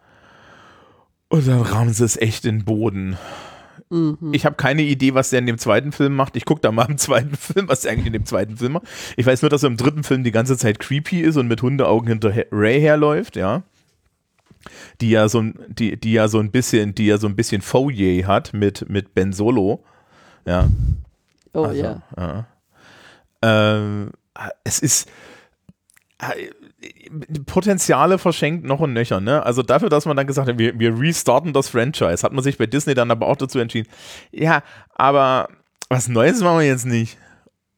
Und dann rammen sie es echt in den Boden. Mhm. Ich habe keine Idee, was der in dem zweiten Film macht. Ich gucke da mal im zweiten Film, was der eigentlich in dem zweiten Film macht. Ich weiß nur, dass er im dritten Film die ganze Zeit creepy ist und mit Hundeaugen hinter Ray herläuft, ja. Die ja so, die, die ja so ein bisschen, die ja so ein bisschen Fourier hat mit, mit Ben Solo. Ja. Oh also, ja. ja. Ähm, es ist äh, Potenziale verschenkt noch und nöcher, ne? Also dafür, dass man dann gesagt hat, wir, wir restarten das Franchise, hat man sich bei Disney dann aber auch dazu entschieden, ja, aber was Neues machen wir jetzt nicht.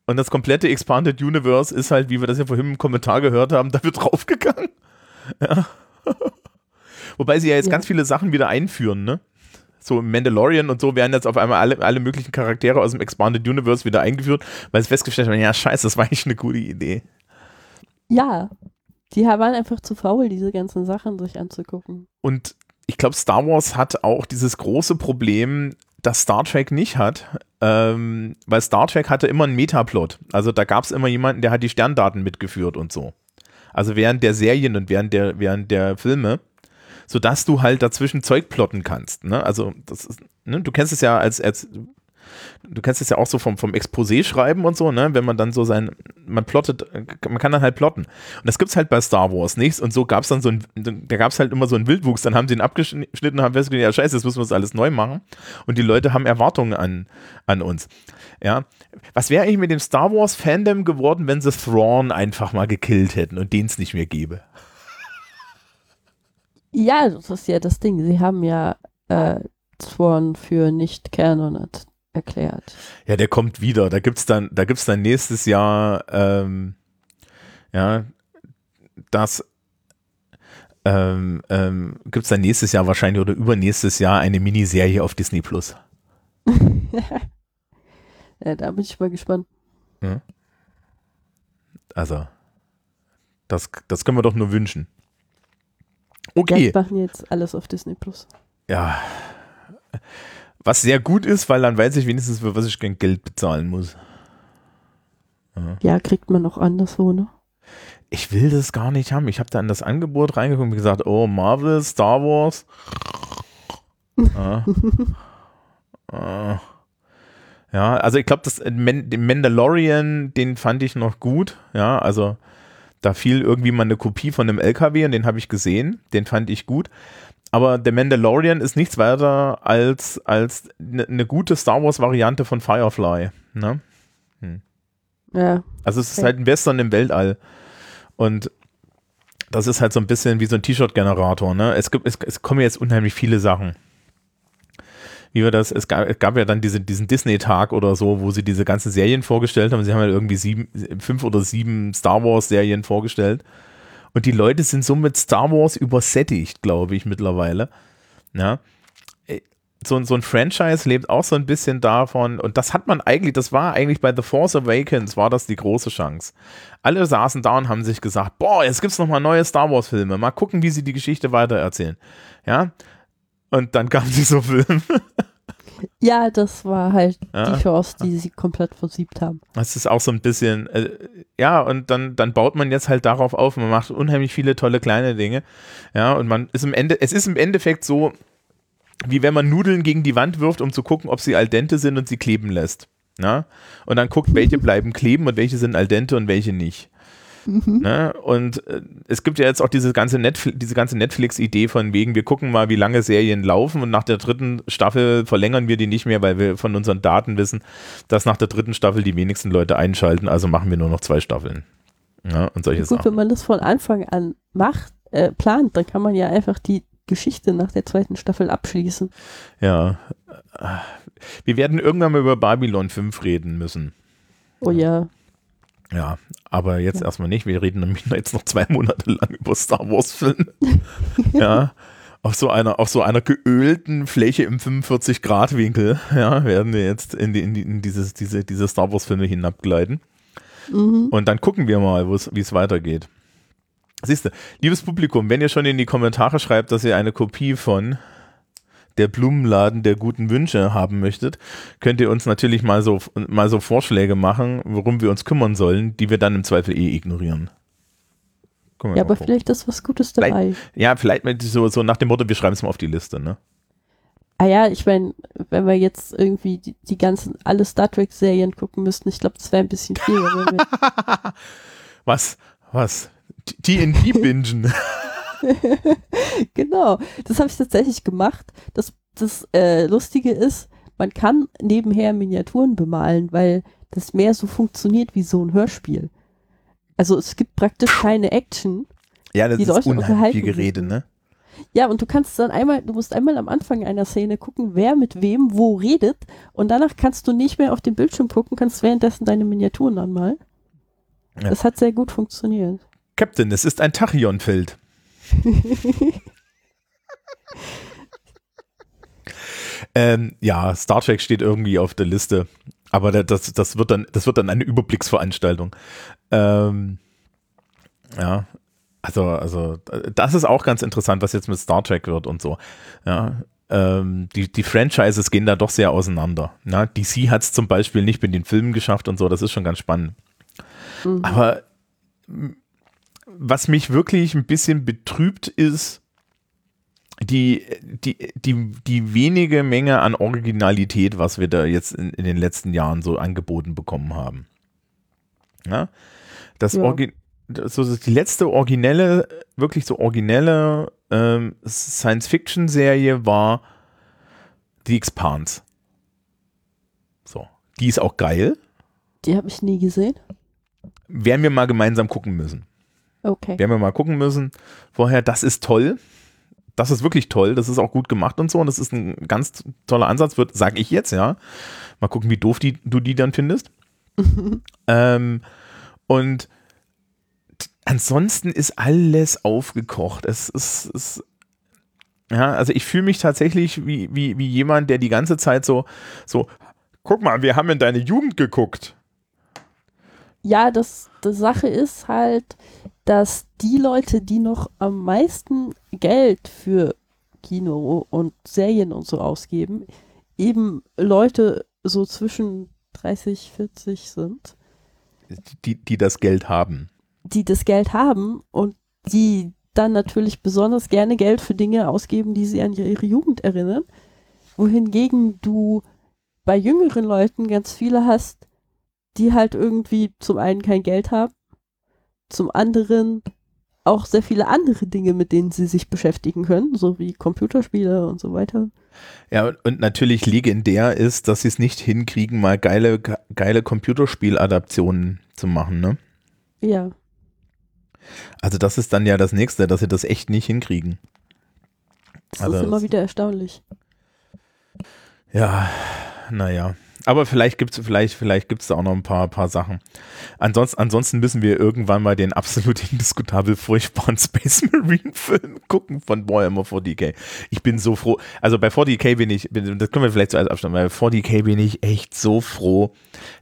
Und das komplette Expanded Universe ist halt, wie wir das ja vorhin im Kommentar gehört haben, da wird draufgegangen. Ja. Wobei sie ja jetzt ja. ganz viele Sachen wieder einführen, ne? So Mandalorian und so werden jetzt auf einmal alle, alle möglichen Charaktere aus dem Expanded Universe wieder eingeführt, weil es festgestellt haben, ja, scheiße, das war eigentlich eine gute Idee. Ja, die waren einfach zu faul, diese ganzen Sachen sich anzugucken. Und ich glaube, Star Wars hat auch dieses große Problem, das Star Trek nicht hat, ähm, weil Star Trek hatte immer einen Metaplot. Also da gab es immer jemanden, der hat die Sterndaten mitgeführt und so. Also während der Serien und während der, während der Filme, sodass du halt dazwischen Zeug plotten kannst. Ne? Also das ist, ne? du kennst es ja als, als du kennst es ja auch so vom, vom Exposé schreiben und so, ne? Wenn man dann so sein, man plottet, man kann dann halt plotten. Und das gibt's halt bei Star Wars nichts. Und so gab's dann so ein, da gab's halt immer so einen Wildwuchs. Dann haben sie ihn abgeschnitten und haben festgestellt, ja scheiße, jetzt müssen wir das alles neu machen. Und die Leute haben Erwartungen an, an uns. Ja. Was wäre eigentlich mit dem Star Wars Fandom geworden, wenn sie Thrawn einfach mal gekillt hätten und den es nicht mehr gäbe? Ja, das ist ja das Ding. Sie haben ja äh, Thrawn für nicht Canon erklärt. Ja, der kommt wieder. Da gibt's dann, da gibt's dann nächstes Jahr, ähm, ja, das ähm, ähm, gibt es dann nächstes Jahr wahrscheinlich oder übernächstes Jahr eine Miniserie auf Disney Plus. ja, da bin ich mal gespannt. Ja. Also, das, das können wir doch nur wünschen. Okay. Wir machen jetzt alles auf Disney Plus. Ja. Was sehr gut ist, weil dann weiß ich wenigstens, für was ich kein Geld bezahlen muss. Ja, ja kriegt man auch anderswo, ne? Ich will das gar nicht haben. Ich habe da in das Angebot reingeguckt und gesagt, oh, Marvel, Star Wars. ja. ja, also ich glaube, den Mandalorian, den fand ich noch gut. Ja, also da fiel irgendwie mal eine Kopie von einem LKW und den habe ich gesehen. Den fand ich gut. Aber The Mandalorian ist nichts weiter als, als eine ne gute Star Wars-Variante von Firefly. Ne? Hm. Ja. Also es ist halt ein Western im Weltall. Und das ist halt so ein bisschen wie so ein T-Shirt-Generator. Ne? Es, gibt, es, es kommen jetzt unheimlich viele Sachen. Wie wir das, es gab, es gab ja dann diese, diesen Disney-Tag oder so, wo sie diese ganzen Serien vorgestellt haben. Sie haben ja irgendwie sieben, fünf oder sieben Star Wars-Serien vorgestellt. Und die Leute sind so mit Star Wars übersättigt, glaube ich, mittlerweile. Ja. Äh, so, so ein Franchise lebt auch so ein bisschen davon, und das hat man eigentlich, das war eigentlich bei The Force Awakens, war das die große Chance. Alle saßen da und haben sich gesagt, boah, jetzt gibt es nochmal neue Star Wars Filme, mal gucken, wie sie die Geschichte weitererzählen. Ja, und dann kam dieser Film. Ja, das war halt ja. die Chance, die sie komplett versiebt haben. Das ist auch so ein bisschen, äh, ja, und dann, dann baut man jetzt halt darauf auf, man macht unheimlich viele tolle kleine Dinge. Ja, und man ist im Ende, es ist im Endeffekt so, wie wenn man Nudeln gegen die Wand wirft, um zu gucken, ob sie al dente sind und sie kleben lässt. Ja? Und dann guckt, welche bleiben kleben und welche sind al dente und welche nicht. Mhm. Ne? Und äh, es gibt ja jetzt auch diese ganze, Netflix, diese ganze Netflix-Idee von wegen, wir gucken mal, wie lange Serien laufen und nach der dritten Staffel verlängern wir die nicht mehr, weil wir von unseren Daten wissen, dass nach der dritten Staffel die wenigsten Leute einschalten, also machen wir nur noch zwei Staffeln. Ja, und solche Gut, Sachen. wenn man das von Anfang an macht, äh, plant, dann kann man ja einfach die Geschichte nach der zweiten Staffel abschließen. Ja. Wir werden irgendwann mal über Babylon 5 reden müssen. Oh ja. Ja, aber jetzt ja. erstmal nicht. Wir reden nämlich jetzt noch zwei Monate lang über Star Wars-Filme. ja. Auf so einer, auf so einer geölten Fläche im 45-Grad-Winkel, ja, werden wir jetzt in, die, in, die, in dieses, diese, diese Star Wars-Filme hinabgleiten. Mhm. Und dann gucken wir mal, wie es weitergeht. Siehst du, liebes Publikum, wenn ihr schon in die Kommentare schreibt, dass ihr eine Kopie von der Blumenladen der guten Wünsche haben möchtet, könnt ihr uns natürlich mal so, mal so Vorschläge machen, worum wir uns kümmern sollen, die wir dann im Zweifel eh ignorieren. Ja, aber gucken. vielleicht ist was Gutes dabei. Ja, vielleicht mit so, so nach dem Motto, wir schreiben es mal auf die Liste, ne? Ah ja, ich meine, wenn wir jetzt irgendwie die, die ganzen, alle Star Trek-Serien gucken müssten, ich glaube, das wäre ein bisschen viel. Was? Was? TNT bingen. genau, das habe ich tatsächlich gemacht. Das, das äh, Lustige ist, man kann nebenher Miniaturen bemalen, weil das mehr so funktioniert wie so ein Hörspiel. Also es gibt praktisch keine Action. Ja, das Die ist unheimlich viel Gerede, ne? Ja, und du kannst dann einmal, du musst einmal am Anfang einer Szene gucken, wer mit wem wo redet und danach kannst du nicht mehr auf den Bildschirm gucken, kannst währenddessen deine Miniaturen anmalen. Ja. Das hat sehr gut funktioniert. Captain, es ist ein Tachyonfeld. Ähm, ja, Star Trek steht irgendwie auf der Liste, aber da- das, das, wird, dann, das wird dann eine Überblicksveranstaltung. Ähm, ja, also, also das ist auch ganz interessant, was jetzt mit Star Trek wird und so. Ja, ähm, die, die Franchises gehen da doch sehr auseinander. Ja, DC hat es zum Beispiel nicht mit den Filmen geschafft und so, das ist schon ganz spannend. Mhm. Aber was mich wirklich ein bisschen betrübt ist, die, die, die, die wenige Menge an Originalität, was wir da jetzt in, in den letzten Jahren so angeboten bekommen haben. Ja? Das Ja. Orgi so die letzte originelle, wirklich so originelle ähm, Science-Fiction-Serie war The Expanse. So. Die ist auch geil. Die habe ich nie gesehen. Werden wir mal gemeinsam gucken müssen. Okay. werden wir mal gucken müssen. Vorher, das ist toll. Das ist wirklich toll. Das ist auch gut gemacht und so. Und das ist ein ganz toller Ansatz, wird, sage ich jetzt, ja. Mal gucken, wie doof die, du die dann findest. ähm, und ansonsten ist alles aufgekocht. Es ist, es, ja, also ich fühle mich tatsächlich wie, wie, wie jemand, der die ganze Zeit so, so, guck mal, wir haben in deine Jugend geguckt. Ja, das, die Sache ist halt, dass die Leute, die noch am meisten Geld für Kino und Serien und so ausgeben, eben Leute so zwischen 30, 40 sind, Die, die das Geld haben. die das Geld haben und die dann natürlich besonders gerne Geld für Dinge ausgeben, die sie an ihre Jugend erinnern. Wohingegen du bei jüngeren Leuten ganz viele hast, die halt irgendwie zum einen kein Geld haben, zum anderen auch sehr viele andere Dinge, mit denen sie sich beschäftigen können, so wie Computerspiele und so weiter. Ja, und- natürlich legendär ist, dass sie es nicht hinkriegen, mal geile, ge- geile Computerspieladaptionen zu machen, ne? Ja, Also das ist dann ja das nächste, dass sie das echt nicht hinkriegen. das Also ist immer wieder erstaunlich. Ja, naja. Aber vielleicht gibt es vielleicht, vielleicht gibt's da auch noch ein paar, paar Sachen. Ansonsten, ansonsten müssen wir irgendwann mal den absolut indiskutabel furchtbaren Space Marine Film gucken von Warhammer 40k. Ich bin so froh. Also bei 40k bin ich, bin, das können wir vielleicht zuerst abstimmen, bei 40k bin ich echt so froh,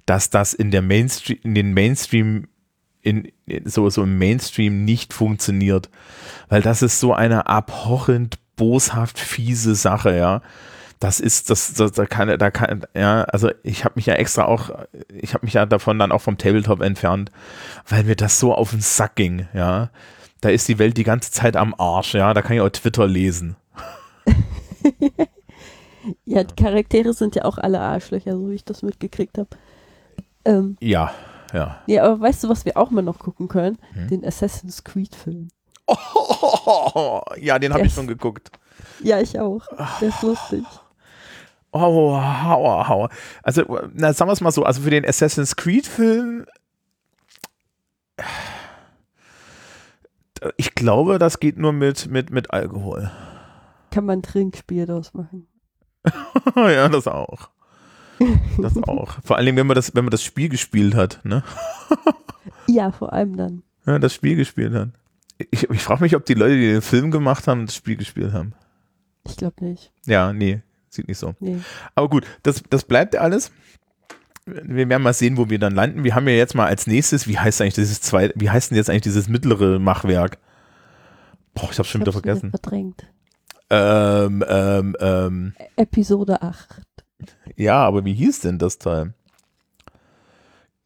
dass das in der Mainstream, in den Mainstream in, so, so im Mainstream nicht funktioniert. Weil das ist so eine abhorrend, boshaft fiese Sache, ja. Das ist, das, das da kann, da kann, ja, also ich habe mich ja extra auch, ich habe mich ja davon dann auch vom Tabletop entfernt, weil mir das so auf den Sack ging, ja. Da ist die Welt die ganze Zeit am Arsch, ja. Da kann ich auch Twitter lesen. Ja, die Charaktere sind ja auch alle Arschlöcher, so wie ich das mitgekriegt habe. Ähm, Ja, ja. ja, aber weißt du, was wir auch mal noch gucken können? Hm? Den Assassin's Creed Film. Oh, ja, den habe ich schon geguckt. Ja, ich auch. Der ist lustig. Oh, hauer, hauer. Also, na, sagen wir es mal so, also für den Assassin's Creed-Film, ich glaube, das geht nur mit, mit, mit Alkohol. Kann man ein Trinkspiel draus machen. ja, das auch. Das auch. Vor allem, wenn man das, wenn man das Spiel gespielt hat, ne? Ja, vor allem dann. Ja, das Spiel gespielt hat. Ich, ich frage mich, ob die Leute, die den Film gemacht haben, das Spiel gespielt haben. Ich glaube nicht. Ja, nee, sieht nicht so. Nee. Aber gut, das, das bleibt alles. Wir werden mal sehen, wo wir dann landen. Wir haben ja jetzt mal als nächstes, wie heißt eigentlich dieses zwei, wie heißt denn jetzt eigentlich dieses mittlere Machwerk? Boah, ich hab's schon Ich wieder vergessen. Verdrängt. Ähm, ähm, ähm, Episode 8. ja, aber wie hieß denn das Teil?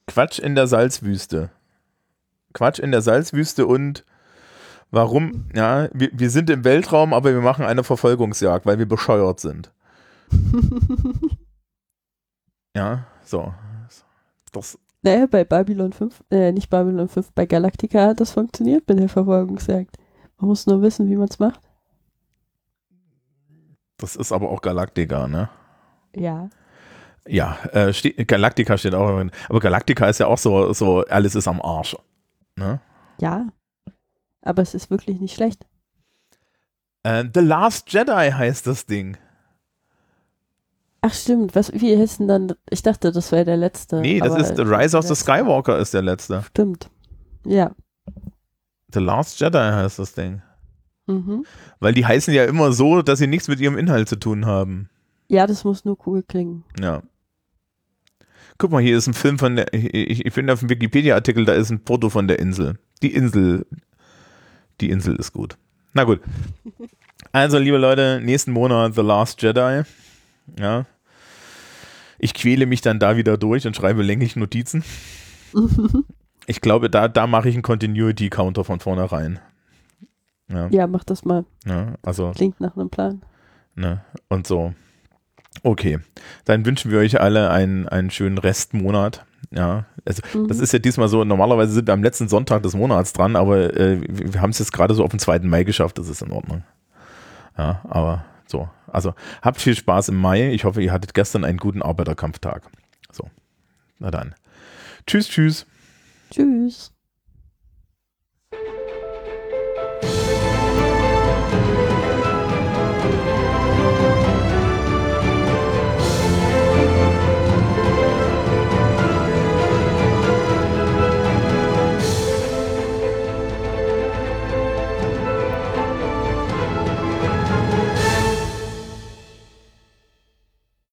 Quatsch in der Salzwüste. Quatsch in der Salzwüste und Warum? Ja, wir, wir sind im Weltraum, aber wir machen eine Verfolgungsjagd, weil wir bescheuert sind. ja, so. Das, Naja, bei Babylon 5, äh, nicht Babylon 5, bei Galactica hat das funktioniert mit der Verfolgungsjagd. Man muss nur wissen, wie man es macht. das ist aber auch Galactica, ne? Ja. Ja, äh, steht, Galactica steht auch drin. Aber Galactica ist ja auch so, so alles ist am Arsch. Ne? Ja. Aber es ist wirklich nicht schlecht. Äh, The Last Jedi heißt das Ding. Ach stimmt, was, wie heißt denn dann, ich dachte, das wäre der letzte. Nee, das ist The Rise of the Skywalker ist der letzte. Stimmt. Ja. The Last Jedi heißt das Ding. Mhm. Weil die heißen ja immer so, dass sie nichts mit ihrem Inhalt zu tun haben. Ja, das muss nur cool klingen. Ja. Guck mal, hier ist ein Film von der, ich, ich finde auf dem Wikipedia-Artikel, da ist ein Foto von der Insel. Die Insel, die Insel ist gut. Na gut. Also, liebe Leute, nächsten Monat The Last Jedi. Ja. Ich quäle mich dann da wieder durch und schreibe länglich Notizen. Ich glaube, da, da mache ich einen Continuity-Counter von vornherein. Ja, Ja, mach das mal. ja, also, Klingt nach einem Plan. ne, und so. Okay, dann wünschen wir euch alle einen, einen schönen Restmonat. Ja, also Mhm. das ist ja diesmal so, normalerweise sind wir am letzten Sonntag des Monats dran, aber äh, wir wir haben es jetzt gerade so auf den 2. Mai geschafft, das ist in Ordnung. Ja, aber so. Also habt viel Spaß im Mai. Ich hoffe, ihr hattet gestern einen guten Arbeiterkampftag. So, na dann. Tschüss, tschüss. Tschüss.